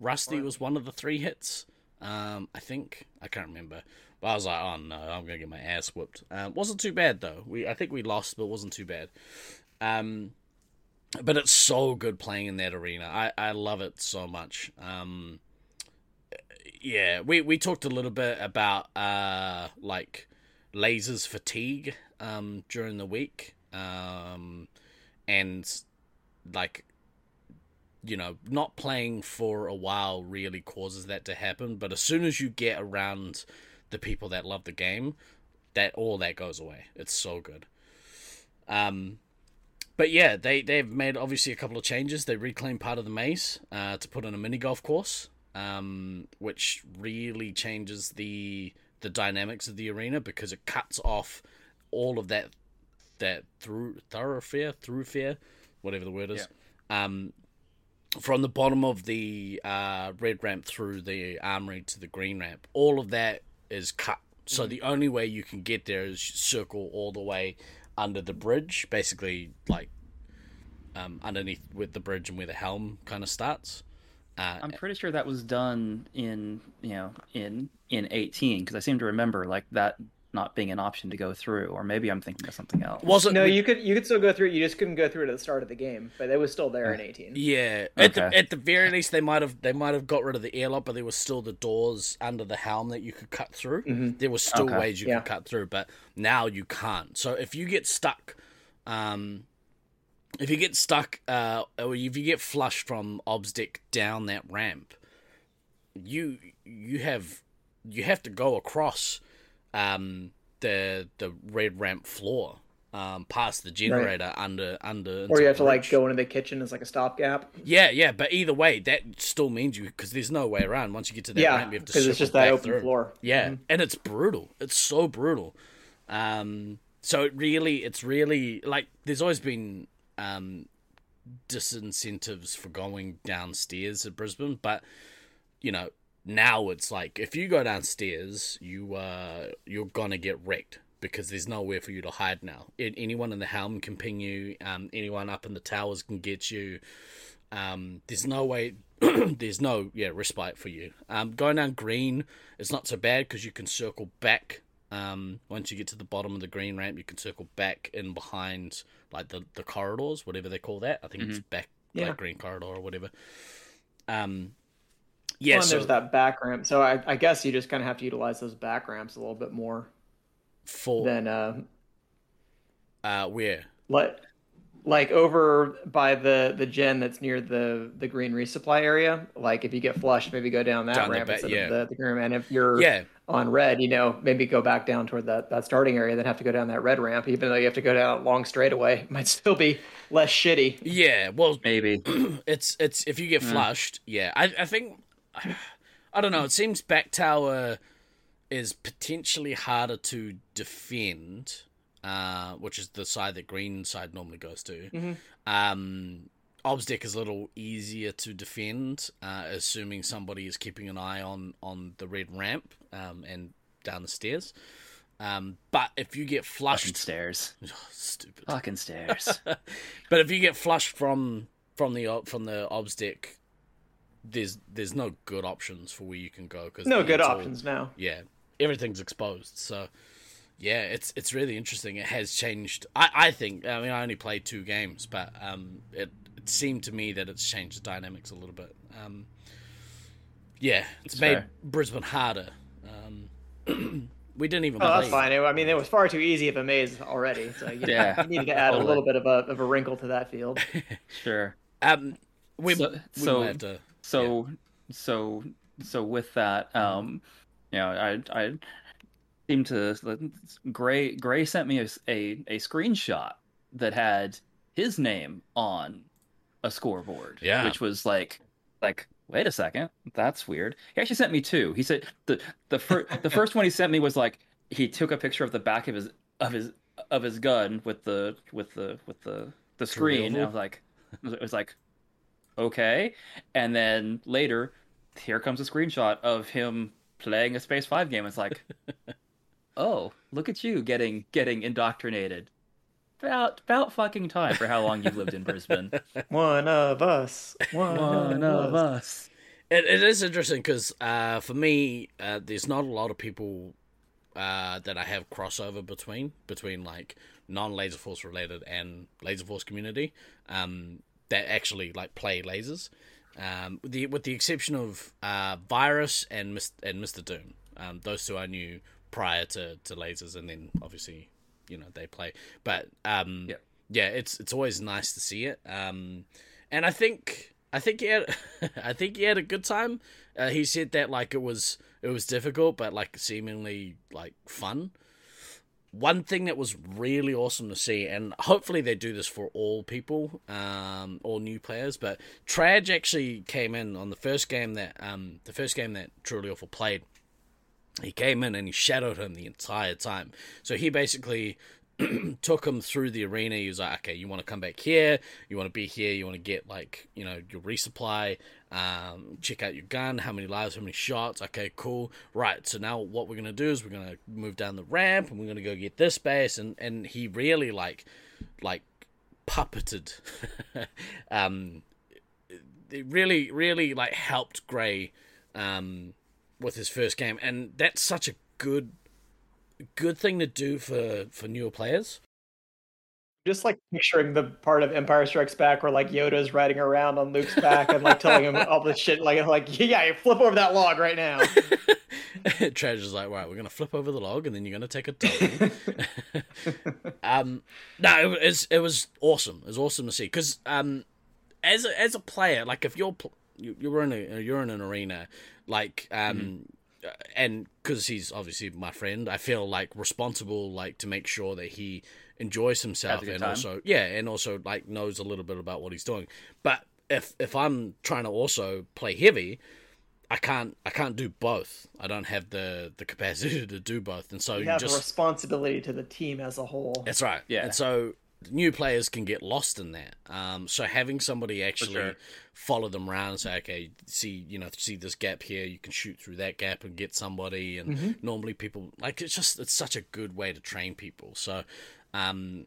Rusty was one of the three hits. Um, I think I can't remember. But I was like, oh no, I'm gonna get my ass whooped. Um, wasn't too bad though. We I think we lost, but it wasn't too bad. Um, but it's so good playing in that arena. I I love it so much. Um, yeah, we we talked a little bit about uh like lasers fatigue um during the week um and like you know not playing for a while really causes that to happen. But as soon as you get around the people that love the game that all that goes away. It's so good. Um but yeah they they've made obviously a couple of changes. They reclaimed part of the maze uh, to put in a mini golf course um which really changes the the dynamics of the arena because it cuts off all of that that through thoroughfare thoroughfare whatever the word is um from the bottom of the uh, red ramp through the armory to the green ramp, all of that is cut. So the only way you can get there is circle all the way under the bridge, basically like um, underneath with the bridge and where the helm kind of starts. Uh, i'm pretty sure that was done in you know in in 18 because i seem to remember like that not being an option to go through or maybe i'm thinking of something else wasn't no, we- you could you could still go through. You just couldn't go through it at the start of the game, but it was still there in 18. Yeah, at the Okay. at the very least, they might have they might have got rid of the airlock, but there was still the doors under the helm that you could cut through. There was still Okay. ways you Yeah. could cut through, but now you can't. So if you get stuck, um, if you get stuck, uh, or if you get flushed from obs deck down that ramp, you you have you have to go across, um, the the red ramp floor. Um, past the generator under under Or you have to like go into the kitchen as like a stopgap. Yeah, yeah, but either way, that still means you because there's no way around. Once you get to that Yeah, ramp, you have to because it's just that open through. floor. Yeah, and it's brutal. It's so brutal. Um, so it really, it's really like there's always been um disincentives for going downstairs at Brisbane, but you know now it's like if you go downstairs, you uh you're gonna get wrecked because there's nowhere for you to hide now. A- Anyone in the helm can ping you. Um, anyone up in the towers can get you. Um, there's no way. there's no yeah respite for you. Um, going down green is not so bad because you can circle back. Um, once you get to the bottom of the green ramp, you can circle back in behind like the the corridors, whatever they call that. I think it's back Yeah. like green corridor or whatever. Um, yeah, Well, so there's that back ramp. So I, I guess you just kind of have to utilize those back ramps a little bit more Full. than uh, uh, where like like over by the the gen that's near the the green resupply area. Like if you get flushed, maybe go down that Down the ramp ba- instead yeah. of the, the green ramp. And if you're yeah, on red, you know, maybe go back down toward that, that starting area, then have to go down that red ramp, even though you have to go down a long straightaway. It might still be less shitty. yeah. Well, Maybe. it's it's if you get Yeah. flushed, yeah. I I think I don't know. It seems back tower is potentially harder to defend, uh, which is the side that green side normally goes to. Mhm. Um, Ob's deck is a little easier to defend, uh, assuming somebody is keeping an eye on on the red ramp um, and down the stairs. Um, but if you get Fucking flushed, stairs. stupid. Fucking stairs. But if you get flushed from from the from the obs deck, there's there's no good options for where you can go because No good options now. Yeah, everything's exposed. So yeah, it's it's really interesting. It has changed. I I think. I mean, I only played two games, but um, it it seemed to me that it's changed the dynamics a little bit. Um, yeah, it's That's made fair. Brisbane harder. Um, we didn't even Oh, play. that's fine. I mean, it was far too easy of a maze already. So you, Yeah, you needed to add totally. a little bit of a, of a wrinkle to that field. sure. Um, we So- we so- might have to. So so so with that, um, you know, I I seem to Gray Gray sent me a a screenshot that had his name on a scoreboard. Yeah. which was like like wait a second, that's weird. He actually sent me two. He said the the first the first one he sent me was like he took a picture of the back of his of his of his gun with the with the with the the screen. And I was like it was like okay. And then later, here comes a screenshot of him playing a Space Five game. It's like, oh, look at you getting getting indoctrinated. About about fucking time for how long you've lived in Brisbane. One of us. One, One of us. It, it is interesting because uh, for me, uh, there's not a lot of people uh, that I have crossover between between like non Laser Force related and Laser Force community um, that actually like play lasers. Um, with the with the exception of uh, Virus and Mis- and Mister Doom, um, those two I knew prior to, to lasers, and then obviously you know they play. But um, Yep. yeah, it's it's always nice to see it. Um, and I think I think he had I think he had a good time. Uh, he said that like it was it was difficult, but like seemingly like fun. One thing that was really awesome to see, and hopefully they do this for all people, um, all new players. But Traj actually came in on the first game that um, the first game that Truly Awful played. He came in and he shadowed him the entire time. So he basically took him through the arena. He was like, okay, you want to come back here, you want to be here, you want to get like, you know, your resupply, um, check out your gun, how many lives, how many shots. Okay, cool. Right. So now what we're gonna do is we're gonna move down the ramp and we're gonna go get this base and and he really like like puppeted um it really really like helped Gray um with his first game and that's such a good good thing to do for for newer players Just like picturing the part of Empire Strikes Back where like Yoda's riding around on Luke's back and like telling him all this shit, like like yeah, you flip over that log right now. Treasure's like, right, we're gonna flip over the log, and then you're gonna take a double. um, no, it was it was awesome. It was awesome to see because um, as a, as a player, like if you're pl- you, you're in a you're in an arena, like um, and because he's obviously my friend, I feel like responsible, like to make sure that he enjoys himself and time. also yeah, and also like knows a little bit about what he's doing. But if if I'm trying to also play heavy, I can't I can't do both. I don't have the the capacity to do both, and so You you have just a responsibility to the team as a whole. that's right. Yeah. And so new players can get lost in that. Um, so having somebody actually sure. follow them around and say, okay, see, you know, see this gap here, you can shoot through that gap and get somebody. And Mm-hmm. normally people like it's just it's such a good way to train people. So, um,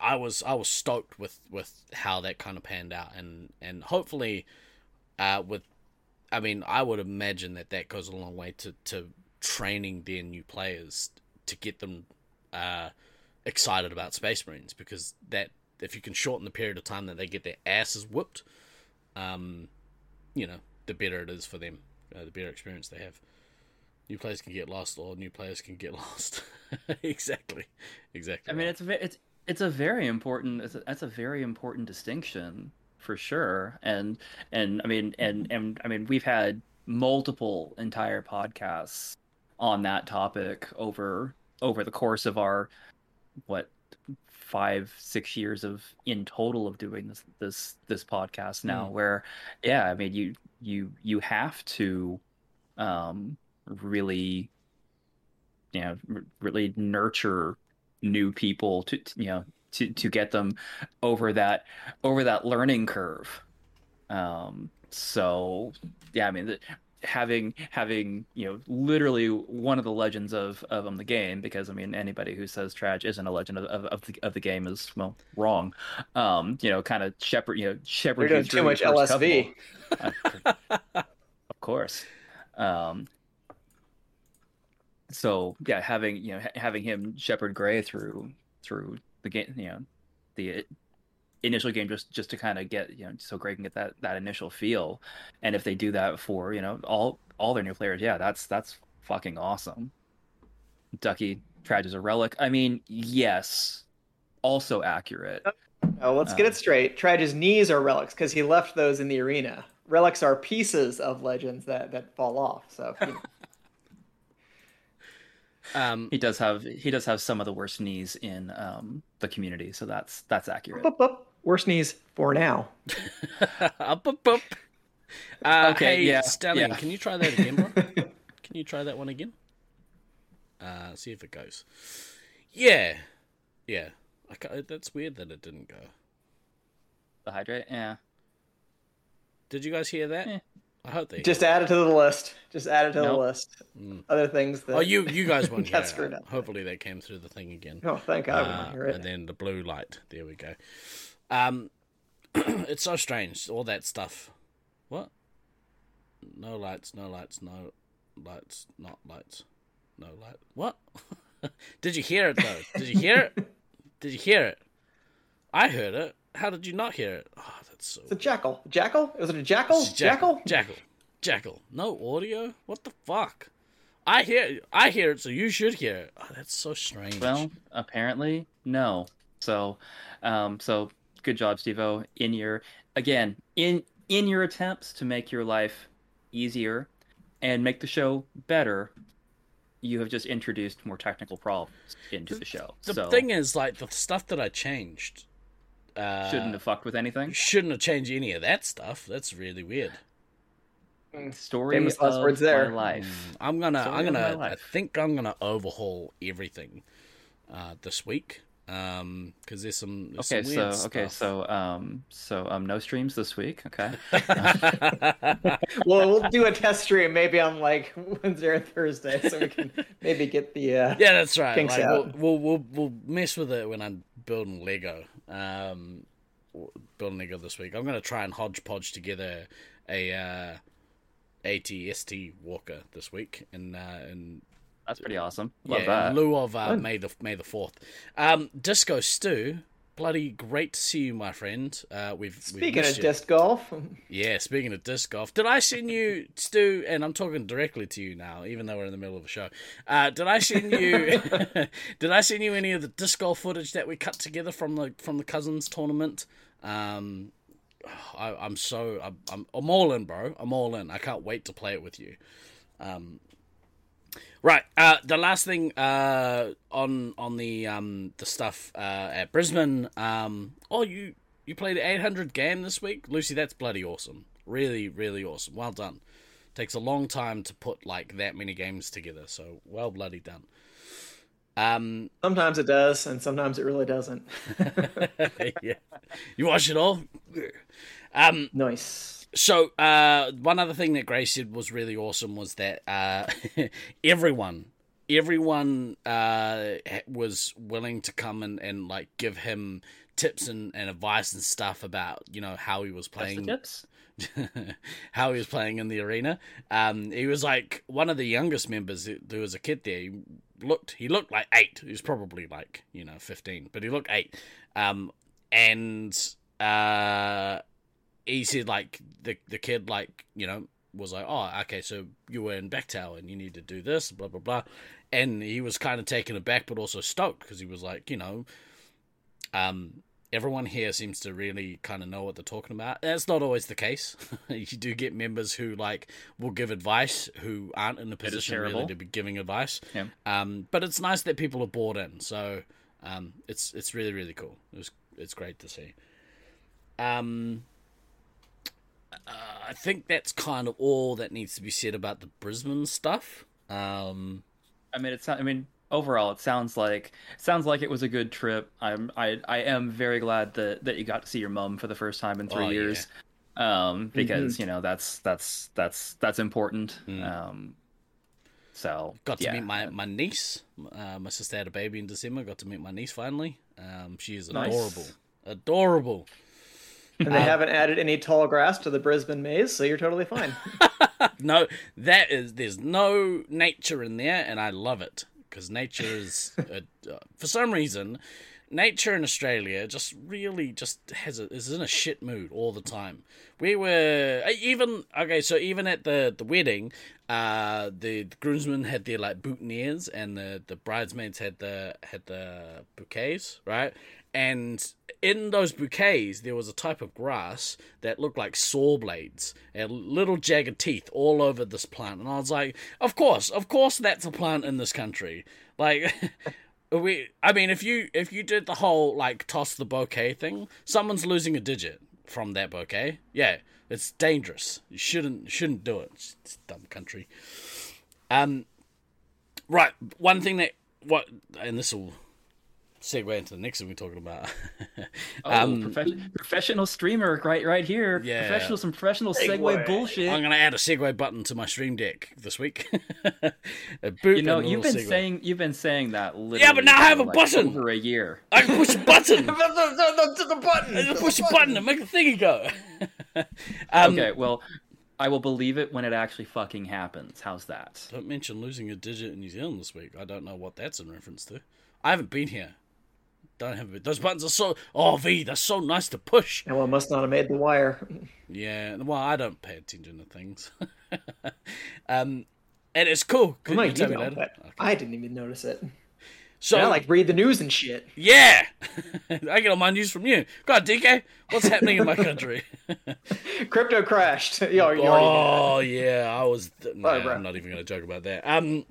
I was I was stoked with with how that kind of panned out, and and hopefully, uh, with I mean, I would imagine that that goes a long way to, to training their new players to get them uh, excited about Space Marines because that if you can shorten the period of time that they get their asses whipped, um, you know, the better it is for them, uh, the better experience they have. New players can get lost, or new players can get lost. exactly, exactly. I mean, it's a it's it's a very important. It's a, that's a very important distinction for sure. And and I mean and and I mean we've had multiple entire podcasts on that topic over over the course of our what five six years of in total of doing this this this podcast now Mm. where yeah i mean you you you have to um really you know r- really nurture new people to, to you know to to get them over that over that learning curve um so yeah i mean the, having having you know literally one of the legends of of um, the game because i mean anybody who says Traj isn't a legend of, of, of, the, of the game is well wrong. Um you know kind of shepherd you know shepherd You're doing too much LSV. Uh, of course. Um so yeah having you know ha- having him shepherd gray through through the game you know the initial game just just to kind of get you know so Greg can get that that initial feel and if they do that for you know all all their new players yeah that's that's fucking awesome ducky Traj is a relic i mean yes also accurate Oh, let's get Um, it straight. Traj's knees are relics because he left those in the arena. Relics are pieces of legends that, that fall off. So you know, um, he does have he does have some of the worst knees in um the community so that's that's accurate boop, boop. Worst knees for now. up, up, up. Uh, Okay, hey, yeah, Stallion, yeah. can you try that again, bro? can you try that one again? Uh, see if it goes. Yeah, yeah. I ca- that's weird that it didn't go. the hydrate yeah Did you guys hear that? Eh. I hope they. Just add it to the list. Just add it to the list. Mm. Other things that. Oh, you you guys won't hear got screwed up. Hopefully, they came through the thing again. Oh, thank God Uh, don't hear it. and then the blue light. There we go. Um, it's so strange. All that stuff. What? No lights. No lights. No lights. Not lights. No light. What? did you hear it though? Did you hear it? Did you hear it? I heard it. How did you not hear it? Oh, that's so. It's a jackal. Jackal? Was it a jackal? It's Jackal? Jackal. Jackal. No audio. What the fuck? I hear. I hear it, so you should hear it. Oh, that's so strange. Well, apparently no. So, um, so good job, Stevo. In your again in in your attempts to make your life easier and make the show better, you have just introduced more technical problems into the show. the so thing is, like the stuff that I changed. Uh, shouldn't have fucked with anything. shouldn't have changed any of that stuff. That's really weird. Story Famous last of words there. my life. I'm gonna. Story I'm gonna. I think I'm gonna overhaul everything uh, this week. Um, because there's some. There's Okay, some so weird okay, stuff. so um, so um, no streams this week. Okay. well, we'll do a test stream maybe on like Wednesday or Thursday so we can maybe get the. Uh... Yeah, that's right. Kinks Like, we'll, we'll we'll we'll mess with it when I'm building Lego. Um, building Lego this week. I'm gonna try and hodgepodge together a uh, ATST Walker this week, and uh, and That's pretty awesome. Love yeah, that. in lieu of uh, May the May the Fourth. Um, Disco Stew, bloody great to see you, my friend. Uh, we've we've Speaking missed of you. disc golf, Yeah, speaking of disc golf, did I send you, Stu? And I'm talking directly to you now, even though we're in the middle of a show. Uh, did I send you? did I send you any of the disc golf footage that we cut together from the from the cousins tournament? Um, I, I'm so I'm, I'm I'm all in, bro. I'm all in. I can't wait to play it with you. Um, right. Uh, the last thing uh, on on the um the stuff uh, at Brisbane. Um, oh, you you played 800 game this week, Lucy. That's bloody awesome. Really, really awesome. Well done. Takes a long time to put like that many games together, so well bloody done. Um, sometimes it does, and sometimes it really doesn't. yeah, you watch it all. Um, Nice. So uh, one other thing that Gray said was really awesome was that uh, everyone, everyone uh, was willing to come and, and like give him tips and, and advice and stuff about you know how he was playing tips. how he was playing in the arena. Um, he was like one of the youngest members. who- There was a kid there. He looked he looked like eight. He was probably like you know fifteen, but he looked eight. Um, and uh, he said like the the kid like you know was like, oh, okay, so you were in Bechtel and you need to do this, blah blah blah, and he was kind of taken aback but also stoked because he was like, you know, um, everyone here seems to really kind of know what they're talking about. That's not always the case. you do get members who like will give advice who aren't in a position really to be giving advice. Yeah. Um, but it's nice that people are bought in. So um, it's it's really really cool. It was it's great to see. Um, uh, I think that's kind of all that needs to be said about the Brisbane stuff. Um, I mean, it's. I mean, overall, it sounds like sounds like it was a good trip. I'm. I. I am very glad that that you got to see your mum for the first time in three Oh, yeah. years. Um, because you know that's that's that's that's important. Mm. Um, so got to yeah. meet my my niece. Uh, my sister had a baby in December. Got to meet my niece finally. Um, she is Nice. adorable, adorable. And they haven't added any tall grass to the Brisbane maze, so you're totally fine. No, that is there's no nature in there, and I love it because nature is uh, uh, for some reason, nature in Australia just really just has a, is in a shit mood all the time. We were uh, even okay, so even at the the wedding, uh, the, the groomsmen had their like boutonnieres, and the the bridesmaids had the had the bouquets, right? And in those bouquets, there was a type of grass that looked like saw blades and little jagged teeth all over this plant. And I was like, of course, of course, that's a plant in this country. Like, we, I mean, if you if you did the whole like toss the bouquet thing, someone's losing a digit from that bouquet. Yeah, it's dangerous. You shouldn't shouldn't do it. It's, it's dumb country. Um, right. One thing that what, and this will segue into the next thing we're talking about. Oh, Um, profession, professional streamer right right here. Yeah. Professional some professional segue, Segue. bullshit. I'm gonna add a segue button to my stream deck this week. A boop you know, a you've been segue. saying you've been saying that literally. but now I have a like, button. over a year. I can push a button. the, the, the, the button. I can push a button and make the thingy go. um, Okay, well, I will believe it when it actually fucking happens. How's that? Don't mention losing a digit in New Zealand this week. I don't know what that's in reference to. I haven't been here. Don't have it. Those buttons are so. Oh, V, they're so nice to push. And well, must not have made the wire. Yeah. Well, I don't pay attention to things. um, and it's cool. Could No, you you tell me don't, later? but I didn't even notice it. So, I like read the news and shit. yeah, I get all my news from you. God, DK, what's happening in my country? Crypto crashed. Yo, you already. Oh yeah, I was. No, Oh. I'm not even going to joke about that. Um,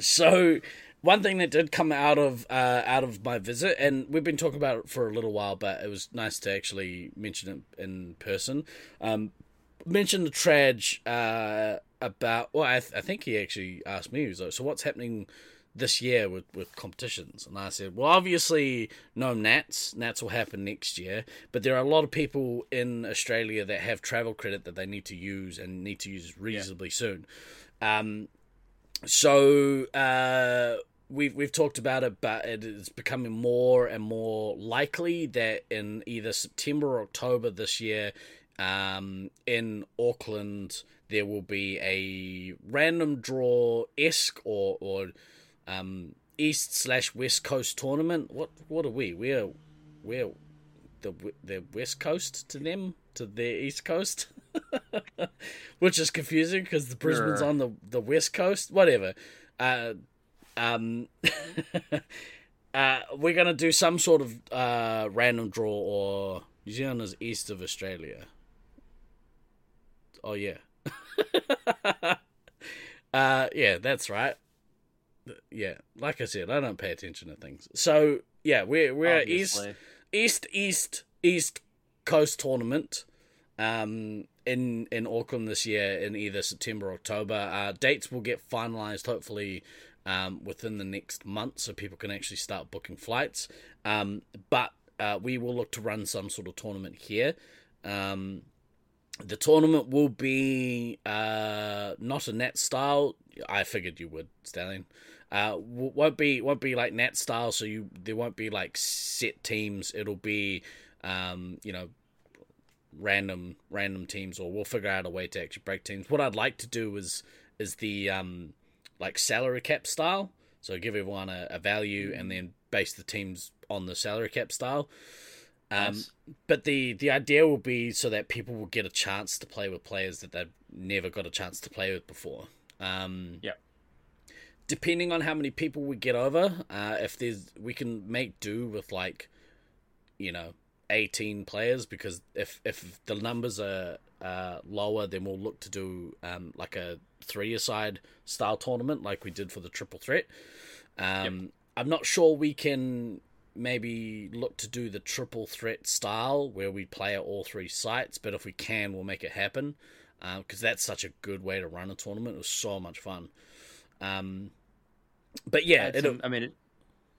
so one thing that did come out of uh, out of my visit, and we've been talking about it for a little while, but it was nice to actually mention it in person. Um, mention the Traj uh, about. Well, I, th- I think he actually asked me. He was like, "So what's happening?" This year with, with competitions, and I said, "Well, obviously, no Nats. Nats will happen next year, but there are a lot of people in Australia that have travel credit that they need to use and need to use reasonably soon. Um, so uh, we've we've talked about it, but it is becoming more and more likely that in either September or October this year, um, in Auckland, there will be a random draw esque or or um, East slash West Coast tournament. What what are we? We're we're the the West Coast to them to their East Coast, which is confusing because the Brisbane's Sure. on the the West Coast. Whatever. Uh, um, uh, we're gonna do some sort of uh, random draw, or New Zealand is east of Australia. Oh yeah. uh, yeah, that's right. Yeah, like I said, I don't pay attention to things. So yeah, we're we're east east east east coast tournament um in in auckland this year in either september or october uh dates will get finalized hopefully um within the next month so people can actually start booking flights. Um but uh we will look to run some sort of tournament here. Um the tournament will be uh not a net style. I figured you would stallion. Uh won't be won't be like net style so you there won't be like set teams. It'll be um you know random random teams or we'll figure out a way to actually break teams. What i'd like to do is is the um like salary cap style so give everyone a, a value and then base the teams on the salary cap style Um, Nice. but the the idea will be so that people will get a chance to play with players that they've never got a chance to play with before. Um, Yep. Depending on how many people we get over, uh, if there's we can make do with like, you know, eighteen players because if if the numbers are uh, lower, then we'll look to do um, like a three aside style tournament like we did for the triple threat. Um, I'm not sure we can maybe look to do the triple threat style where we play at all three sites, but if we can, we'll make it happen because that's such a good way to run a tournament. It was so much fun. Um, but yeah, some, I mean, it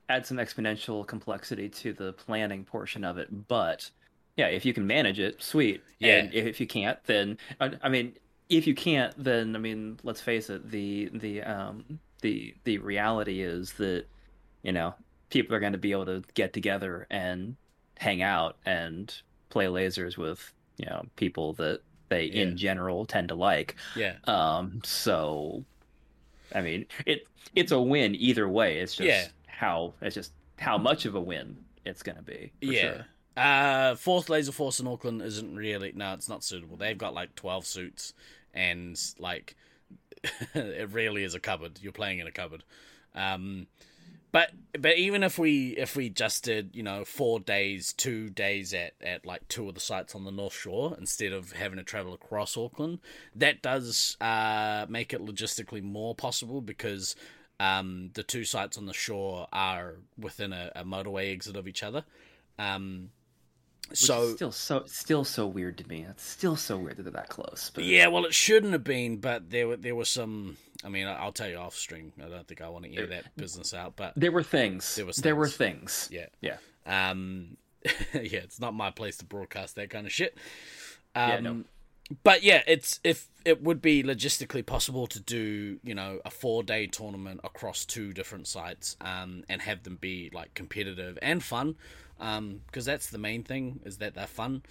adds some exponential complexity to the planning portion of it. But yeah, if you can manage it, sweet. Yeah. And if you can't, then I mean, if you can't, then I mean, let's face it. The the um the the reality is that you know people are going to be able to get together and hang out and play lasers with you know people that they Yeah. in general tend to like. yeah, Um, so, I mean, it it's a win either way. It's just Yeah. how it's just how much of a win it's gonna be. For yeah. Sure. Uh, fourth laser force in Auckland isn't really no, it's not suitable. They've got like twelve suits, and like it really is a cupboard. You're playing in a cupboard. Um, but but even if we if we just did you know four days, two days at at like two of the sites on the North Shore instead of having to travel across Auckland, that does uh make it logistically more possible because um the two sites on the shore are within a, a motorway exit of each other. Um, Which so still so still so weird to me. It's still so weird that they're that close. But Yeah, well, it shouldn't have been, but there were there were some. I mean, I'll tell you off string. I don't think I want to air that business out, but there were things. There was There were things. things. yeah, Yeah. um, yeah, it's not my place to broadcast that kind of shit. Um, Yeah, no. But yeah, it's if it would be logistically possible to do, you know, a four day tournament across two different sites, um, and have them be like competitive and fun, um, because that's the main thing is that they're fun.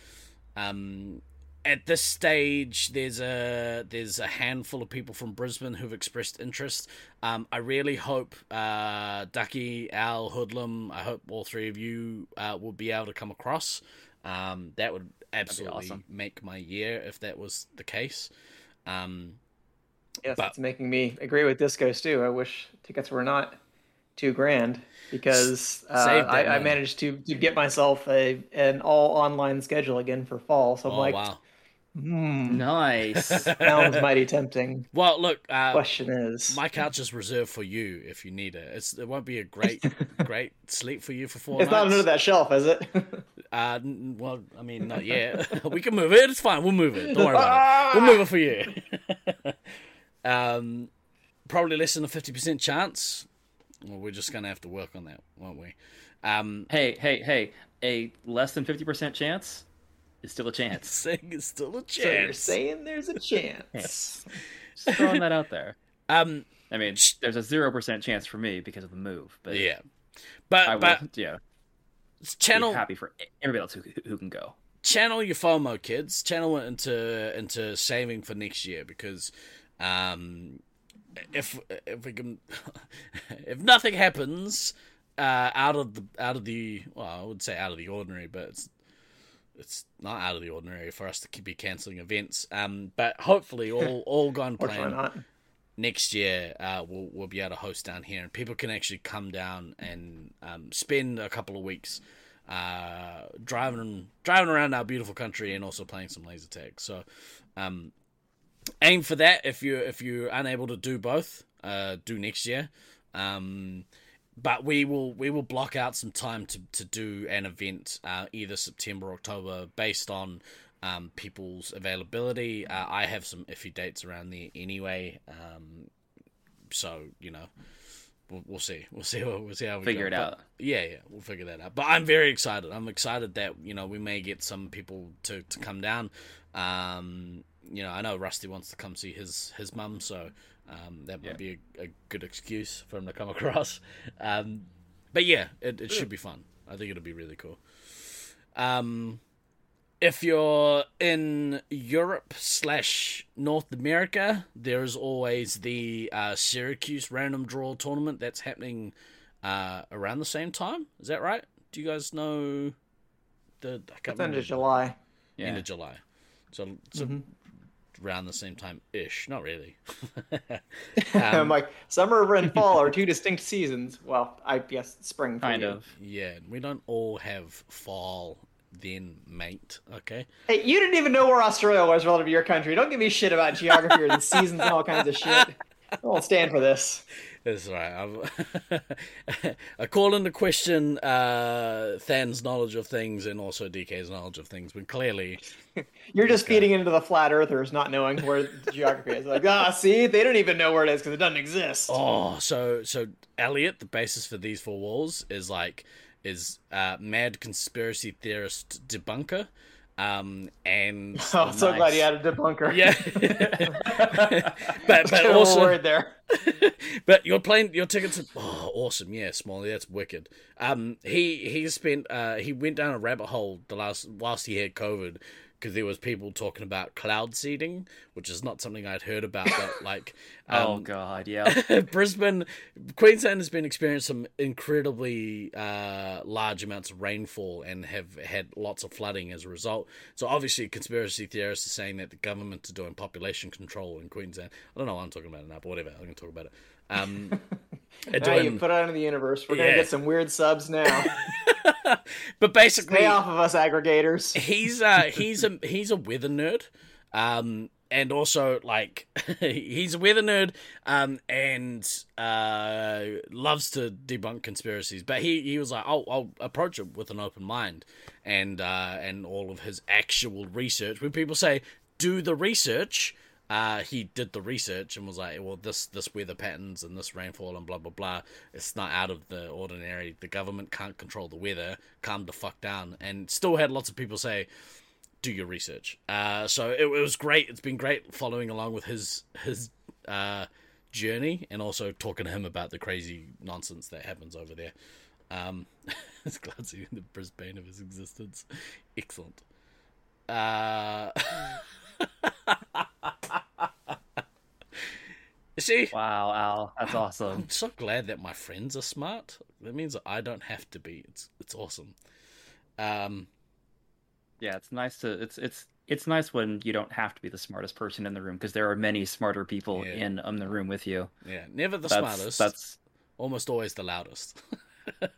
Um, at this stage, there's a there's a handful of people from Brisbane who've expressed interest. Um, I really hope uh, Ducky, Al, Hoodlum. I hope all three of you uh, will be able to come across. Um, that would absolutely awesome. make my year if that was the case. Um, Yes, But- it's making me agree with Disco Stew. I wish tickets were not two grand because uh, I, I managed to to get myself a an all online schedule again for fall. So I'm oh like, wow! hmm, Nice. sounds mighty tempting. Well, look, uh, Question is, my couch is reserved for you if you need it. It's it won't be a great great sleep for you for four it's not under that shelf, is it? Uh, well, I mean, not yet. we can move it. It's fine. We'll move it. Don't worry about it. We'll move it for you. um, probably less than a fifty percent chance. Well, we're just gonna have to work on that, won't we? Um, hey, hey, hey! A less than fifty percent chance is still a chance. saying it's still a chance. so you're saying there's a chance. Just throwing that out there. Um, I mean, there's a zero percent chance for me because of the move, but yeah, but I will, but yeah, channel happy for everybody else who, who can go. channel your FOMO, kids. Channel it into into saving for next year because, um, if if we can, if nothing happens, uh, out of the out of the well, I would say out of the ordinary, but it's it's not out of the ordinary for us to keep be canceling events. Um, but hopefully all all gone plan next year uh, we'll we'll be able to host down here, and people can actually come down and um, spend a couple of weeks uh, driving driving around our beautiful country and also playing some laser tag. So um, aim for that if you if you're unable to do both, uh, do next year. Um, but we will we will block out some time to, to do an event uh, either September or October based on um, people's availability. Uh, I have some iffy dates around there anyway, um, so you know we'll, we'll see we'll see we'll see how we Figure go. it But- out. yeah, yeah, we'll figure that out. But I'm very excited. I'm excited that you know we may get some people to, to come down. Um, you know, I know Rusty wants to come see his his mum, so um, that might Yeah. be a, a good excuse for him to come across. Um, but yeah, it, it should be fun. I think it'll be really cool. Um, if you're in Europe slash North America, there is always the uh, Syracuse random draw tournament that's happening uh, around the same time. Is that right? Do you guys know The I can't It's end of July. Yeah. End of July. So, so Mhm. Around the same time ish. Not really. I'm Um, like summer and fall are two distinct seasons. Well, I guess spring. For kind you. of. yeah, we don't all have fall then, mate. Okay. Hey, you didn't even know where Australia was relative to your country. Don't give me shit about geography or the seasons and all kinds of shit. I won't stand for this. That's right. I call into question uh, Than's knowledge of things and also DK's knowledge of things, but clearly, You're just feeding into the flat earthers, not knowing where the geography is. Like, ah, see, they don't even know where it is because it doesn't exist. oh, so so Elliot, the basis for these four walls is like is uh, mad conspiracy theorist debunker, um, and Oh, so glad nice. you had a debunker. yeah, but but also word there. but your plane, your tickets. Are, oh, awesome! Yeah, Smalley, that's wicked. Um, he he spent uh he went down a rabbit hole the last whilst he had COVID because there was people talking about cloud seeding, which is not something I'd heard about. But like, oh um, god, yeah. Brisbane, Queensland has been experiencing some incredibly uh, large amounts of rainfall and have had lots of flooding as a result. So obviously, conspiracy theorists are saying that the government is doing population control in Queensland. I don't know why I'm talking about it now, but whatever. I'm going to talk about it. Um, Now you put it out into the universe. We're gonna get some weird subs now. but basically, Stay off of us, aggregators. he's uh he's a he's a weather nerd um and also like he's a weather nerd um and uh loves to debunk conspiracies but he he was like I'll, I'll approach it with an open mind and uh and all of his actual research when people say do the research uh, he did the research and was like, well, this this weather patterns and this rainfall and blah blah blah. It's not out of the ordinary. The government can't control the weather. Calm the fuck down. And still had lots of people say, do your research. Uh, so it, it was great. It's been great following along with his his uh, journey and also talking to him about the crazy nonsense that happens over there. Um, it's glad seeing the Brisbane of his existence. Excellent. Uh, see, Wow, Al, that's awesome. I'm so glad that my friends are smart. That means that I don't have to be. It's it's awesome. Um, Yeah, it's nice to it's it's it's nice when you don't have to be the smartest person in the room because there are many smarter people Yeah. in um, the room with you. yeah, never the That's smartest. that's almost always the loudest.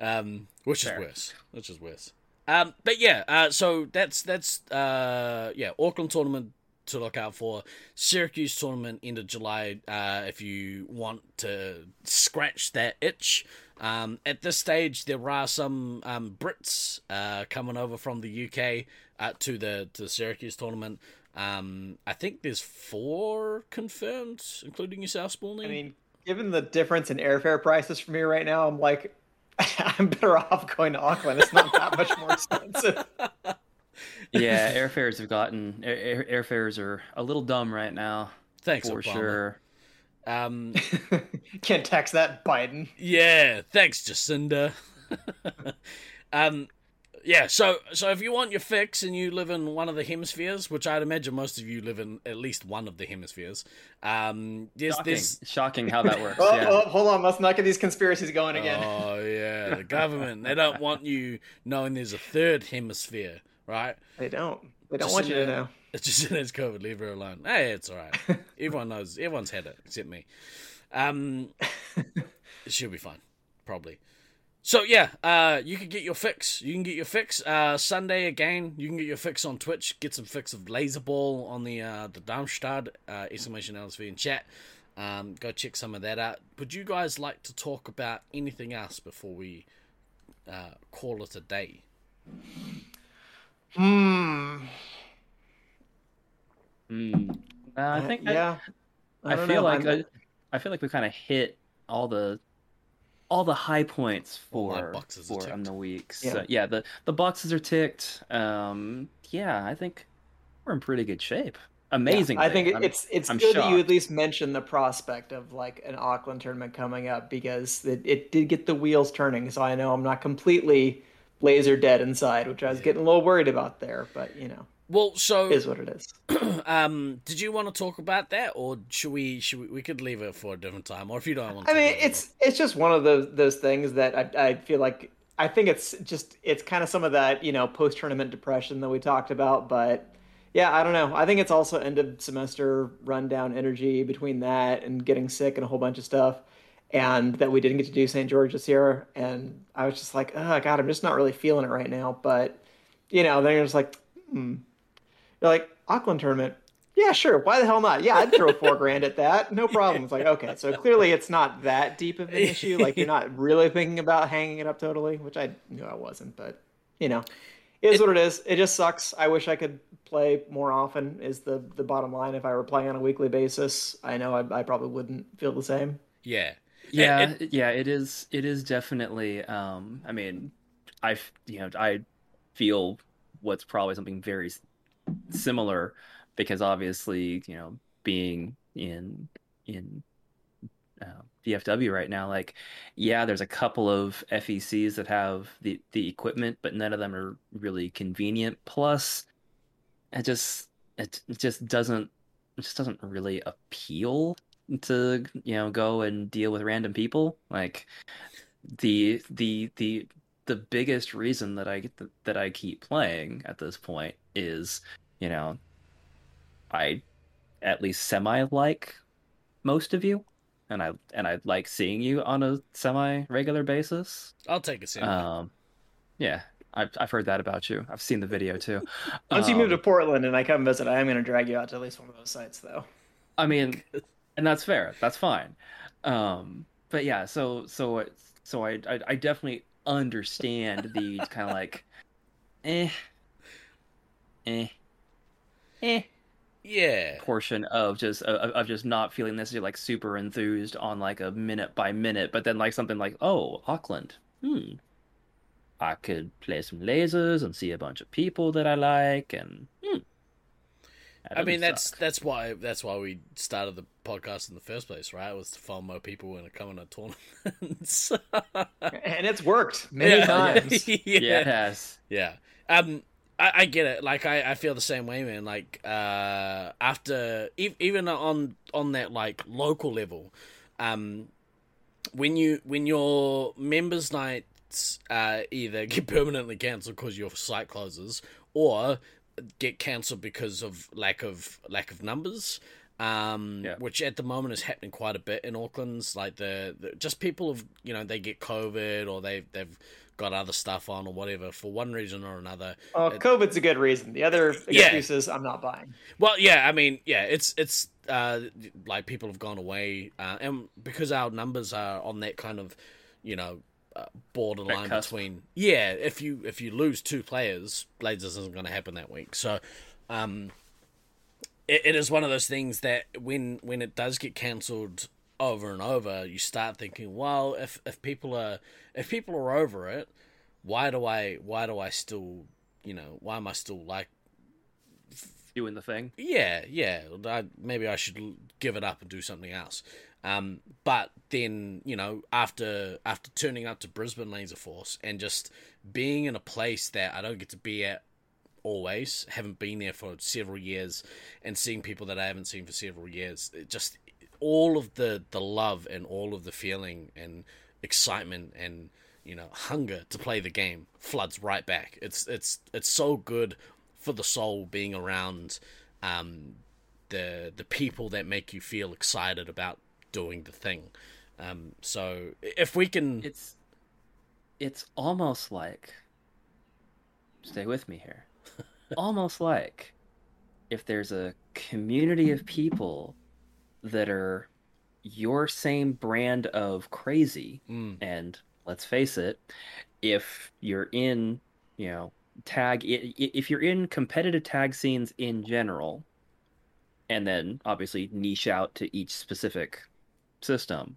um, which Fair. is worse. Which is worse. Um, but yeah, uh, so that's that's uh, yeah, Auckland tournament to look out for. Syracuse tournament end of July. Uh, if you want to scratch that itch. Um, at this stage, there are some um, Brits uh, coming over from the UK uh, to the to the Syracuse tournament. Um, I think there's four confirmed, including yourself, Spoonie. I mean, given the difference in airfare prices for me right now, I'm like, I'm better off going to Auckland. It's not that much more expensive. yeah, airfares have gotten air, air, airfares are a little dumb right now Thanks, for Obama. sure. Um, Can't tax that, Biden. yeah, thanks, Jacinda. um, yeah, so so if you want your fix and you live in one of the hemispheres, which I'd imagine most of you live in at least one of the hemispheres, um, there's Shocking, this. shocking how that works. Oh, yeah. oh, hold on. Let's not get these conspiracies going again. Oh yeah, the government. they don't want you knowing there's a third hemisphere, right? They don't. They don't Just want you to in know. It's just it's COVID. Leave her alone. Hey, it's all right. Everyone knows. Everyone's had it except me. Um, she'll be fine, probably. So yeah, uh, you can get your fix. You can get your fix. Uh, Sunday again. You can get your fix on Twitch. Get some fix of Laserball on the uh, the Darmstadt uh, exclamation LSV in chat. Um, go check some of that out. Would you guys like to talk about anything else before we uh, call it a day? Hmm. Mm. Uh, I think I- yeah. I, don't feel know. like I, I feel like we kind of hit all the all the high points All for boxes for ticked. the weeks. Yeah. So, yeah, the the boxes are ticked. Um, yeah, I think we're in pretty good shape. Amazing. I think it- I'm- it's it's I'm good that you at least mentioned the prospect of like an Auckland tournament coming up because it, it did get the wheels turning. So I know I'm not completely laser dead inside, which I was getting a little worried about there. But you know, Well, so is what it is. um, did you want to talk about that, or should we? Should we? We could leave it for a different time, or if you don't want. to I talk mean, about it it's it's just one of those those things that I I feel like I think it's just it's kind of some of that you know post tournament depression that we talked about, but yeah, I don't know. I think it's also end of semester rundown energy between that and getting sick and a whole bunch of stuff, and that we didn't get to do St. George this year, and I was just like, oh god, I'm just not really feeling it right now. But you know, then you're just like, hmm. You're like Auckland tournament. Yeah, sure. Why the hell not? Yeah, I'd throw four grand at that. No problem. It's like, okay, so clearly it's not that deep of an issue. Like you're not really thinking about hanging it up totally, which I knew I wasn't, but you know, it is It- what it is. It just sucks. I wish I could play more often. Is the the bottom line? If I were playing on a weekly basis, I know I, I probably wouldn't feel the same. Yeah. yeah And- it- yeah it is it is definitely um i mean i f- you know i feel what's probably something very s- similar because obviously you know being in in uh, DFW right now like yeah there's a couple of FECs that have the the equipment but none of them are really convenient. Plus it just it, it just doesn't it just doesn't really appeal to you know go and deal with random people. Like the the the the biggest reason that I that I keep playing at this point is you know I at least semi like most of you and I and I like seeing you on a semi regular basis I'll take a sip. um yeah I've, I've heard that about you I've seen the video too Once you move to Um, Portland and I come visit, I am going to drag you out to at least one of those sites, though. I mean, and that's fair. That's fine. Um, but yeah, so so so I I, I definitely understand the kind of like, eh, eh, eh yeah. portion of just of, of just not feeling necessarily like super enthused on like a minute by minute, but then like something like oh Auckland, hmm, I could play some lasers and see a bunch of people that I like and hmm. that I mean doesn't that's suck. that's why that's why we started the podcast in the first place, right? Was to find more people when it coming to tournaments. And it's worked many Yeah. times. yeah. yeah it has Yeah. Um, I, I get it. Like I, I feel the same way, man. Like uh, after e- even on on that like local level, um, when you when your members nights uh, either get permanently cancelled because your site closes or get cancelled because of lack of lack of numbers. Um, Yeah. which at the moment is happening quite a bit in Auckland's like the, the just people have you know they get COVID or they they've got other stuff on or whatever for one reason or another. Oh, It- COVID's a good reason. The other Yeah. excuses, I'm not buying. Well, yeah, I mean, yeah, it's it's uh, like people have gone away, uh, and because our numbers are on that kind of, you know, uh, borderline between. Yeah, if you if you lose two players, Blades isn't going to happen that week. So, um, it, it is one of those things that when when it does get cancelled over and over, you start thinking, well, if if people are if people are over it, why do I why do I still you know why am I still like doing the thing. yeah, yeah. I, maybe I should give it up and do something else. Um, but then you know, after after turning up to Brisbane Laser Force and just being in a place that I don't get to be at always, haven't been there for several years, and seeing people that I haven't seen for several years, it just all of the the love and all of the feeling and excitement and you know hunger to play the game floods right back. It's it's it's so good for the soul being around um, the the people that make you feel excited about doing the thing. Um, so if we can, It's it's almost like stay with me here. almost like if there's a community of people that are your same brand of crazy Mm, and let's face it if you're in you know tag i- i- if you're in competitive tag scenes in general and then obviously niche out to each specific system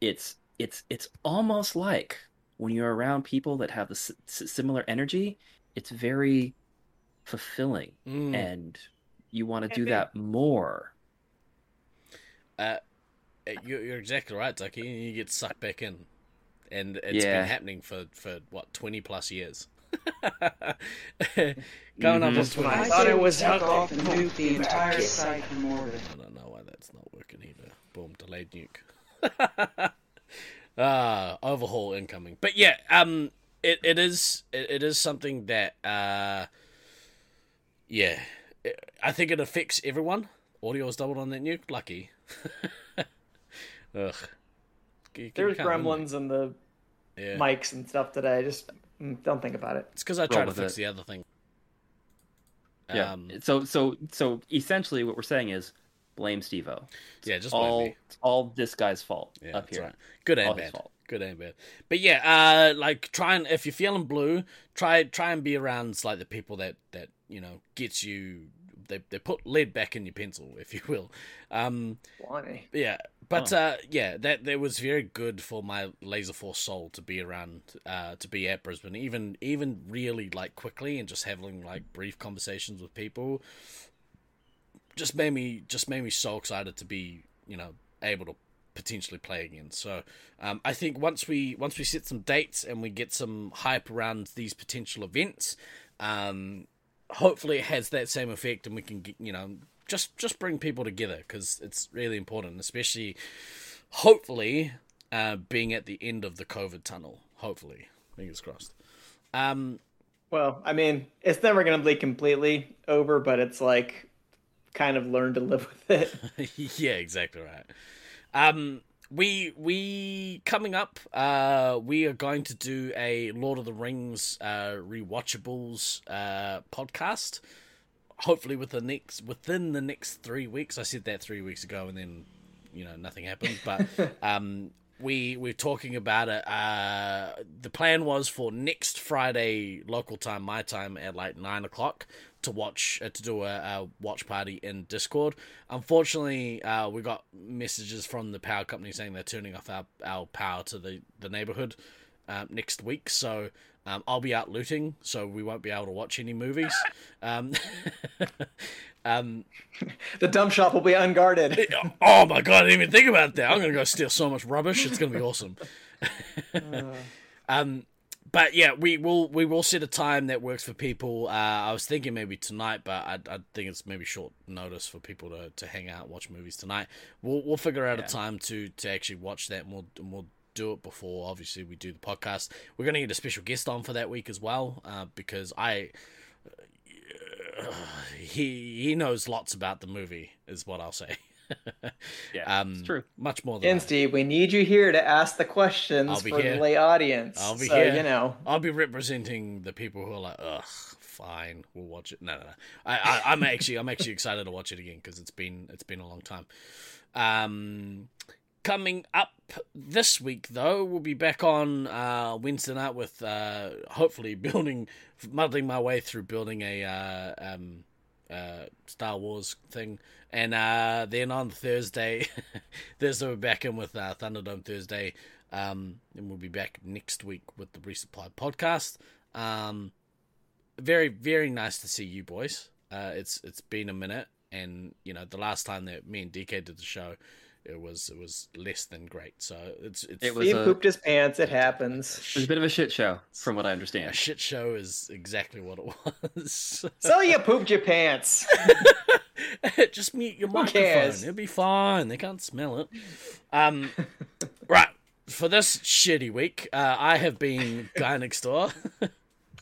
it's it's it's almost like when you're around people that have the s- s- similar energy it's very fulfilling mm. and you want to do that more Uh, you're, you're exactly right, Ducky. You get sucked back in, and it's Yeah. been happening for for what twenty plus years. Going up Mhm. on Just I 20. I thought it was suck hooked off off and the nuke the entire kid. site from orbit. I don't know why that's not working either. Boom, delayed nuke. uh overhaul incoming. But yeah, um, it, it is it, it is something that uh, yeah, it, I think it affects everyone. Audio is doubled on that nuke. Lucky. Ugh. You- you There's gremlins and the. Yeah. mics and stuff today. Just mm, don't think about it. It's because I tried to fix it. the other thing. Yeah. Um, so so so essentially, what we're saying is blame Steve-O. yeah, just blame all me. it's all this guy's fault Yeah, up here. right. Good and All bad. fault. Good and bad. But yeah, uh, like try and if you're feeling blue, try try and be around like the people that that you know gets you. They they put lead back in your pencil, if you will. Um, Blimey. yeah, but Oh. uh, yeah, that that was very good for my laser force soul to be around, uh, to be at Brisbane, even even really like quickly and just having like brief conversations with people. Just made me just made me so excited to be you know able to potentially play again. So um, I think once we once we set some dates and we get some hype around these potential events, um, hopefully it has that same effect and we can get, you know just just bring people together because it's really important, especially hopefully uh, being at the end of the COVID tunnel. Hopefully, fingers crossed. Um, Well, I mean, it's never going to be completely over, but it's like kind of learn to live with it. yeah, exactly right. Um, we we coming up. Uh, we are going to do a Lord of the Rings uh, rewatchables uh, podcast. Hopefully, with the next within the next three weeks. I said that three weeks ago, and then you know nothing happened. But um, we we're talking about it. Uh, the plan was for next Friday local time, my time at like nine o'clock to watch uh, to do a, a watch party in Discord. Unfortunately, uh, we got messages from the power company saying they're turning off our, our power to the the neighborhood um, next week. So. Um, I'll be out looting, so we won't be able to watch any movies. Um, um, the dump shop will be unguarded. oh my god, I didn't even think about that. I'm gonna go steal so much rubbish. It's gonna be awesome. um, but yeah, we will we will set a time that works for people. Uh, I was thinking maybe tonight, but I, I think it's maybe short notice for people to, to hang out watch movies tonight. We'll we'll figure out Yeah. a time to to actually watch that, and we'll and we'll do it before obviously we do the podcast. We're gonna get a special guest on for that week as well, uh, because I he he knows lots about the movie, is what I'll say. Yeah, Um, it's true. Much more than And I. Steve, we need you here to ask the questions I'll be for here. the lay audience. I'll be so, here. you know, I'll be representing the people who are like, ugh, fine, we'll watch it. No, no, no. I, I, I'm actually, I'm actually excited to watch it again because it's been, it's been a long time. Um, coming up this week though, we'll be back on uh, Wednesday night with uh, hopefully building, muddling my way through building a uh, um, uh, Star Wars thing, and uh, then on Thursday, Thursday we're back in with uh, Thunderdome Thursday, um, and we'll be back next week with the Resupply podcast. Um, very very nice to see you boys. It's it's been a minute, and you know the last time that me and DK did the show, it was it was less than great. So it's it's It was he a- pooped his pants. It happens. It was a bit of a shit show, from what I understand. A shit show is exactly what it was. So you pooped your pants. Just mute your microphone. cares? It'll be fine. They can't smell it. Um, right. For this shitty week, uh, I have been guy next door.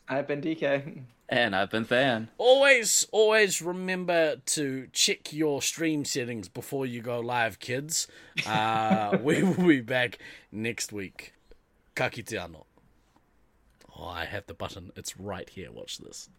I've been DK. And I've been Than. always, always remember to check your stream settings before you go live, kids. Uh, we will be back next week. Ka kite anō. Oh, I have the button. It's right here. Watch this.